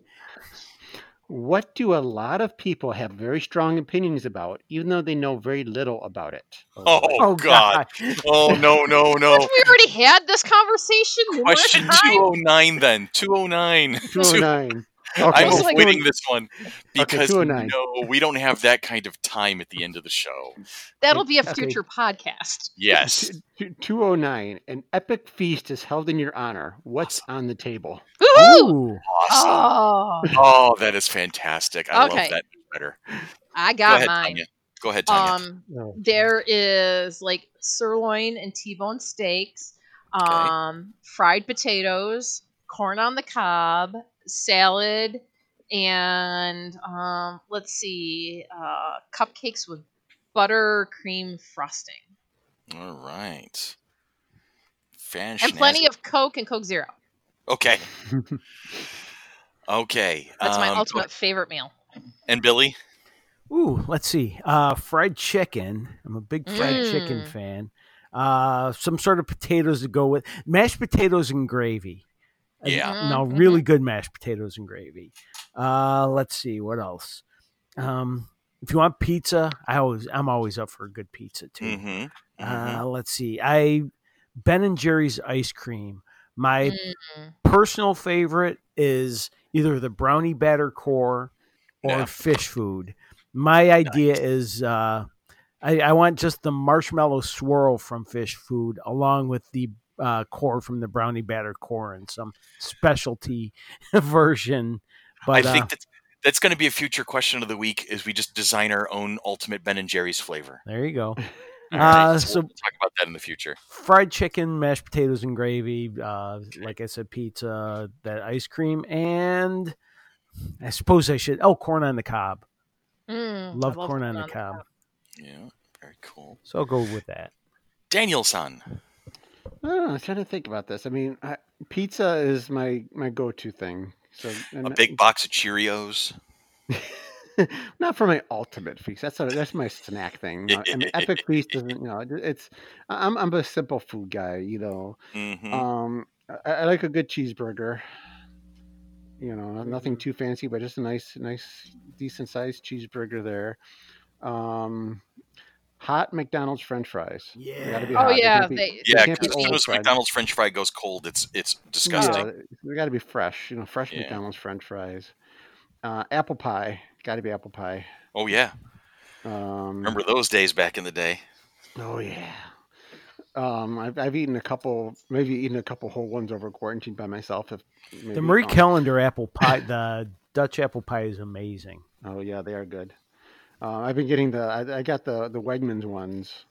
S2: What do a lot of people have very strong opinions about, even though they know very little about it?
S1: Oh, oh God. Oh, no, no, no.
S3: we already had this conversation.
S1: Question 209 then. 209.
S2: 209.
S1: Okay. I'm avoiding like, this one because okay, oh no, we don't have that kind of time at the end of the show.
S3: That'll be a future okay. podcast.
S1: Yes.
S2: 209. An epic feast is held in your honor. What's awesome. on the table?
S3: Ooh!
S1: Awesome. Oh. oh, that is fantastic. I love that better.
S3: I got Go ahead, mine.
S1: Tanya. Go ahead, Tanya. Um,
S3: no. There is like sirloin and T-bone steaks, um, okay. fried potatoes, corn on the cob, salad, and um, let's see, uh, cupcakes with buttercream frosting.
S1: All right.
S3: Fantastic. And plenty of Coke and Coke Zero.
S1: Okay. okay.
S3: That's my um, ultimate favorite meal.
S1: And Billy?
S4: Ooh, let's see. Uh, fried chicken. I'm a big fried mm. chicken fan. Uh, some sort of potatoes to go with mashed potatoes and gravy.
S1: Yeah.
S4: No, mm-hmm. really good mashed potatoes and gravy. Uh, let's see what else. Um, if you want pizza, I always I'm always up for a good pizza too. Mm-hmm. Uh, mm-hmm. Uh, let's see. I Ben and Jerry's ice cream. My mm-hmm. personal favorite is either the brownie batter core or yeah. fish food. My idea nice. is uh, I, I, want just the marshmallow swirl from fish food along with the uh, core from the brownie batter core and some specialty version. But
S1: I think uh, that's that's going to be a future question of the week. Is we just design our own ultimate Ben and Jerry's flavor?
S4: There you go.
S1: Uh, so, so we'll talk about that in the future.
S4: Fried chicken, mashed potatoes and gravy. Uh, like I said, pizza, that ice cream, and I suppose I should. Oh, corn on the cob.
S3: Mm,
S4: love, love, corn on, on the, cob. cob.
S1: Yeah, very cool.
S4: So I'll go with that.
S1: Daniel-san.
S2: I don't know. I was trying to think about this. I mean, I, pizza is my my go to thing. So
S1: a big box of Cheerios.
S2: not for my ultimate feast. That's a, that's my snack thing. I mean, epic feast doesn't. You know, it's I'm I'm a simple food guy. You know, mm-hmm. um, I, I, like a good cheeseburger. You know, nothing too fancy, but just a nice, nice, decent sized cheeseburger there. Um, hot McDonald's French fries.
S4: Yeah.
S3: oh yeah, be, they,
S1: yeah. Because as soon as McDonald's French fry goes cold, it's it's disgusting. Yeah,
S2: they got to be fresh. You know, fresh yeah. McDonald's French fries. Uh, apple pie. Got to be apple pie.
S1: Oh yeah. Um, Remember those days back in the day?
S2: Oh yeah. Um, I've, I've eaten a couple, maybe eaten a couple whole ones over quarantine by myself. If
S4: maybe, the Marie um, Callender apple pie, the Dutch apple pie is amazing.
S2: Oh yeah, they are good. Uh, I've been getting the, I, I, got the the Wegmans ones,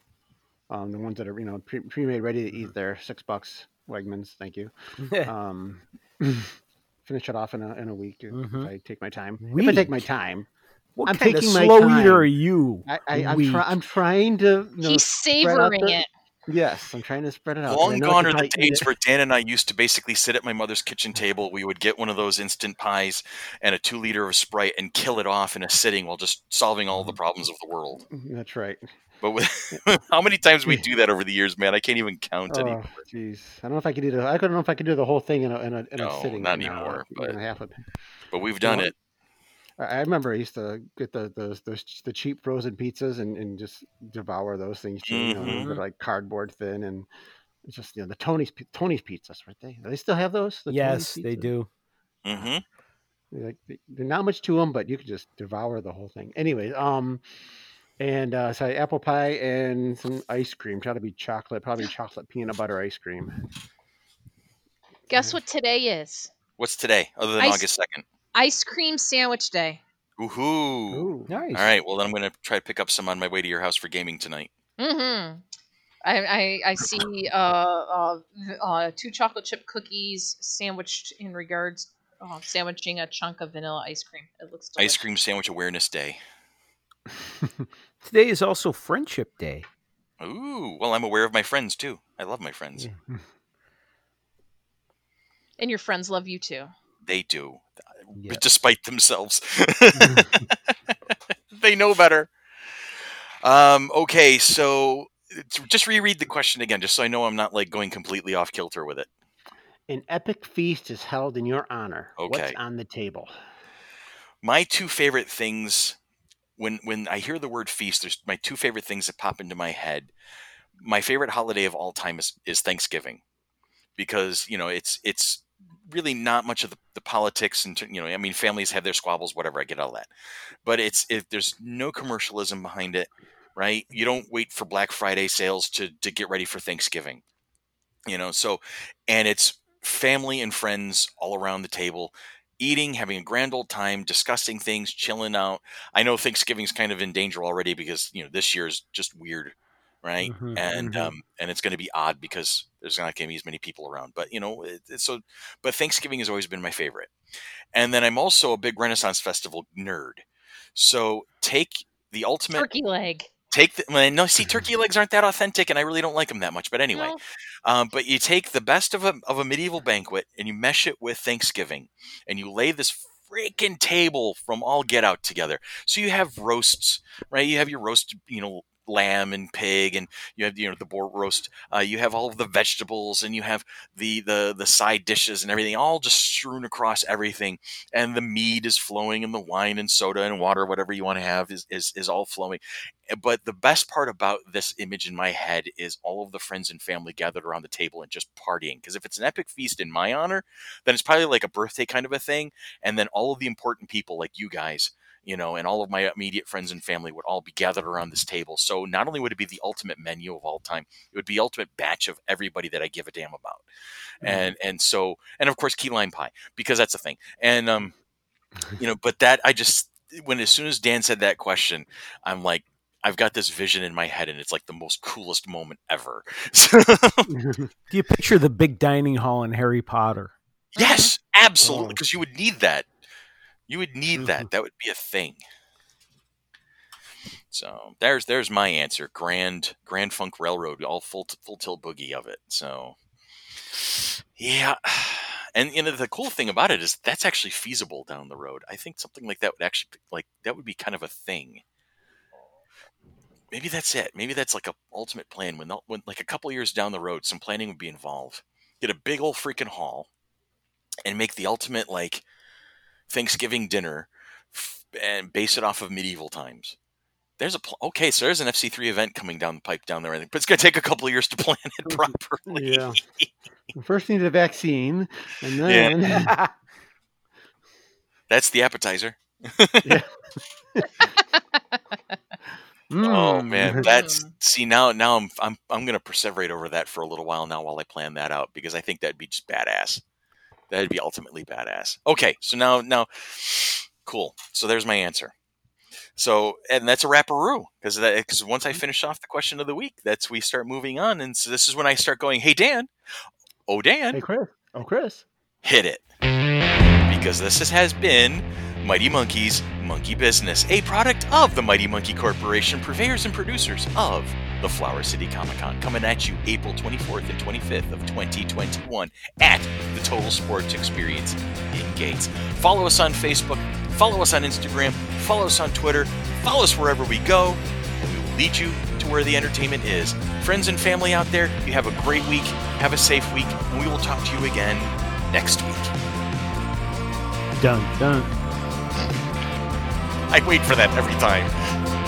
S2: um, the ones that are you know pre, pre-made, ready to eat. There, six bucks. Wegmans, thank you. um, finish it off in a in a week mm-hmm. if I take my time. Week? If I take my time.
S4: What I'm kind taking of slow my eater are you?
S2: I, I, am try, I'm trying to. You know,
S3: He's savoring it.
S2: Yes, I'm trying to spread it out.
S1: Long gone are the days where Dan and I used to basically sit at my mother's kitchen table. We would get one of those instant pies and a two liter of Sprite and kill it off in a sitting while just solving all the mm-hmm. problems of the world.
S2: Mm-hmm, that's right.
S1: But with, how many times we do that over the years, man? I can't even count oh, anymore.
S2: Jeez, I don't know if I could do the. I don't know if I could do the whole thing in a in a, in
S1: no,
S2: a sitting.
S1: not anymore. But, but we've done it.
S2: I remember I used to get the the the, the cheap frozen pizzas and, and just devour those things too. Mm-hmm. You know, they're like cardboard thin and it's just you know the Tony's Tony's pizzas, right? They they still have those. The
S4: yes, they do.
S1: Mm-hmm.
S2: Like they're not much to them, but you could just devour the whole thing. Anyways, um, and uh, so apple pie and some ice cream. Try to be chocolate, probably chocolate peanut butter ice cream.
S3: Guess what today is?
S1: What's today, other than ice, August second?
S3: Ice cream sandwich day.
S1: Ooh, Ooh,
S2: nice.
S1: All right. Well, then I'm going to try to pick up some on my way to your house for gaming tonight.
S3: Mm-hmm. I, I, I see uh, uh, uh, two chocolate chip cookies sandwiched in regards uh, sandwiching a chunk of vanilla ice cream. It looks delicious.
S1: Ice cream sandwich awareness day.
S4: Today is also friendship day.
S1: Ooh, well, I'm aware of my friends too. I love my friends.
S3: and your friends love you too.
S1: They do despite themselves. they know better. Um, okay, so just reread the question again, just so I know I'm not like going completely off kilter with it.
S2: An epic feast is held in your honor.
S1: Okay.
S2: What's on the table?
S1: My two favorite things when when I hear the word feast, there's my two favorite things that pop into my head. My favorite holiday of all time is, is Thanksgiving. Because, you know, it's it's really not much of the, the politics and you know i mean families have their squabbles whatever i get all that. But it's if there's no commercialism behind it right you don't wait for black friday sales to to get ready for thanksgiving you know so and it's family and friends all around the table eating having a grand old time discussing things chilling out. I know thanksgiving's kind of in danger already because you know this year's just weird right? Mm-hmm, and mm-hmm. um, and it's going to be odd because there's not going to be as many people around. But you know, it, so but Thanksgiving has always been my favorite. And then I'm also a big Renaissance Festival nerd. So take the ultimate
S3: turkey leg.
S1: Take the no, see, turkey legs aren't that authentic, and I really don't like them that much. But anyway, no. um, but you take the best of a of a medieval banquet and you mesh it with Thanksgiving, and you lay this freaking table from all get out together. So you have roasts, right? You have your roast, you know, lamb and pig, and you have you know the boar roast. Uh, you have all of the vegetables, and you have the the the side dishes and everything, all just strewn across everything. And the mead is flowing, and the wine and soda and water, whatever you want to have, is is is all flowing. Eh, but the best part about this image in my head is all of the friends and family gathered around the table and just partying. Because if it's an epic feast in my honor, then it's probably like a birthday kind of a thing. And then all of the important people, like you guys, you know, and all of my immediate friends and family would all be gathered around this table. So not only would it be the ultimate menu of all time, it would be ultimate batch of everybody that I give a damn about. Mm-hmm. And and so and of course key lime pie because that's a thing. And um you know, but that I just when as soon as Dan said that question, I'm like I've got this vision in my head, and it's like the most coolest moment ever.
S4: Do you picture the big dining hall in Harry Potter?
S1: Yes, absolutely, because oh. you would need that. You would need mm-hmm. that. That would be a thing. So there's there's my answer. Grand Grand Funk Railroad, all full full tilt boogie of it. So yeah, and you know the cool thing about it is that's actually feasible down the road. I think something like that would actually like that would be kind of a thing. Maybe that's it. Maybe that's like a ultimate plan. When when like a couple years down the road, some planning would be involved. Get a big old freaking hall, and make the ultimate like Thanksgiving dinner and base it off of medieval times. There's a pl- okay, so there's an FC3 event coming down the pipe down there, I think, but it's going to take a couple of years to plan it properly.
S2: Yeah. First, need a vaccine, and then yeah.
S1: that's the appetizer. mm. Oh man, that's see now. Now I'm I'm I'm going to perseverate over that for a little while now while I plan that out because I think that'd be just badass. That'd be ultimately badass. Okay, so now now cool. So there's my answer. So and that's a wrapperoo because because once I mm-hmm. finish off the question of the week, that's we start moving on, and so this is when I start going, "Hey Dan, oh Dan,
S2: hey Chris, oh Chris,
S1: hit it," because this has been Mighty Monkeys Monkey Business, a product of the Mighty Monkey Corporation, purveyors and producers of the Flower City Comic Con, coming at you April 24th and 25th of 2021 at the Total Sports Experience in Gates. Follow us on Facebook, follow us on Instagram, follow us on Twitter, follow us wherever we go, and we will lead you to where the entertainment is. Friends and family out there, you have a great week, have a safe week, and we will talk to you again next week.
S4: Done, done.
S1: I wait for that every time.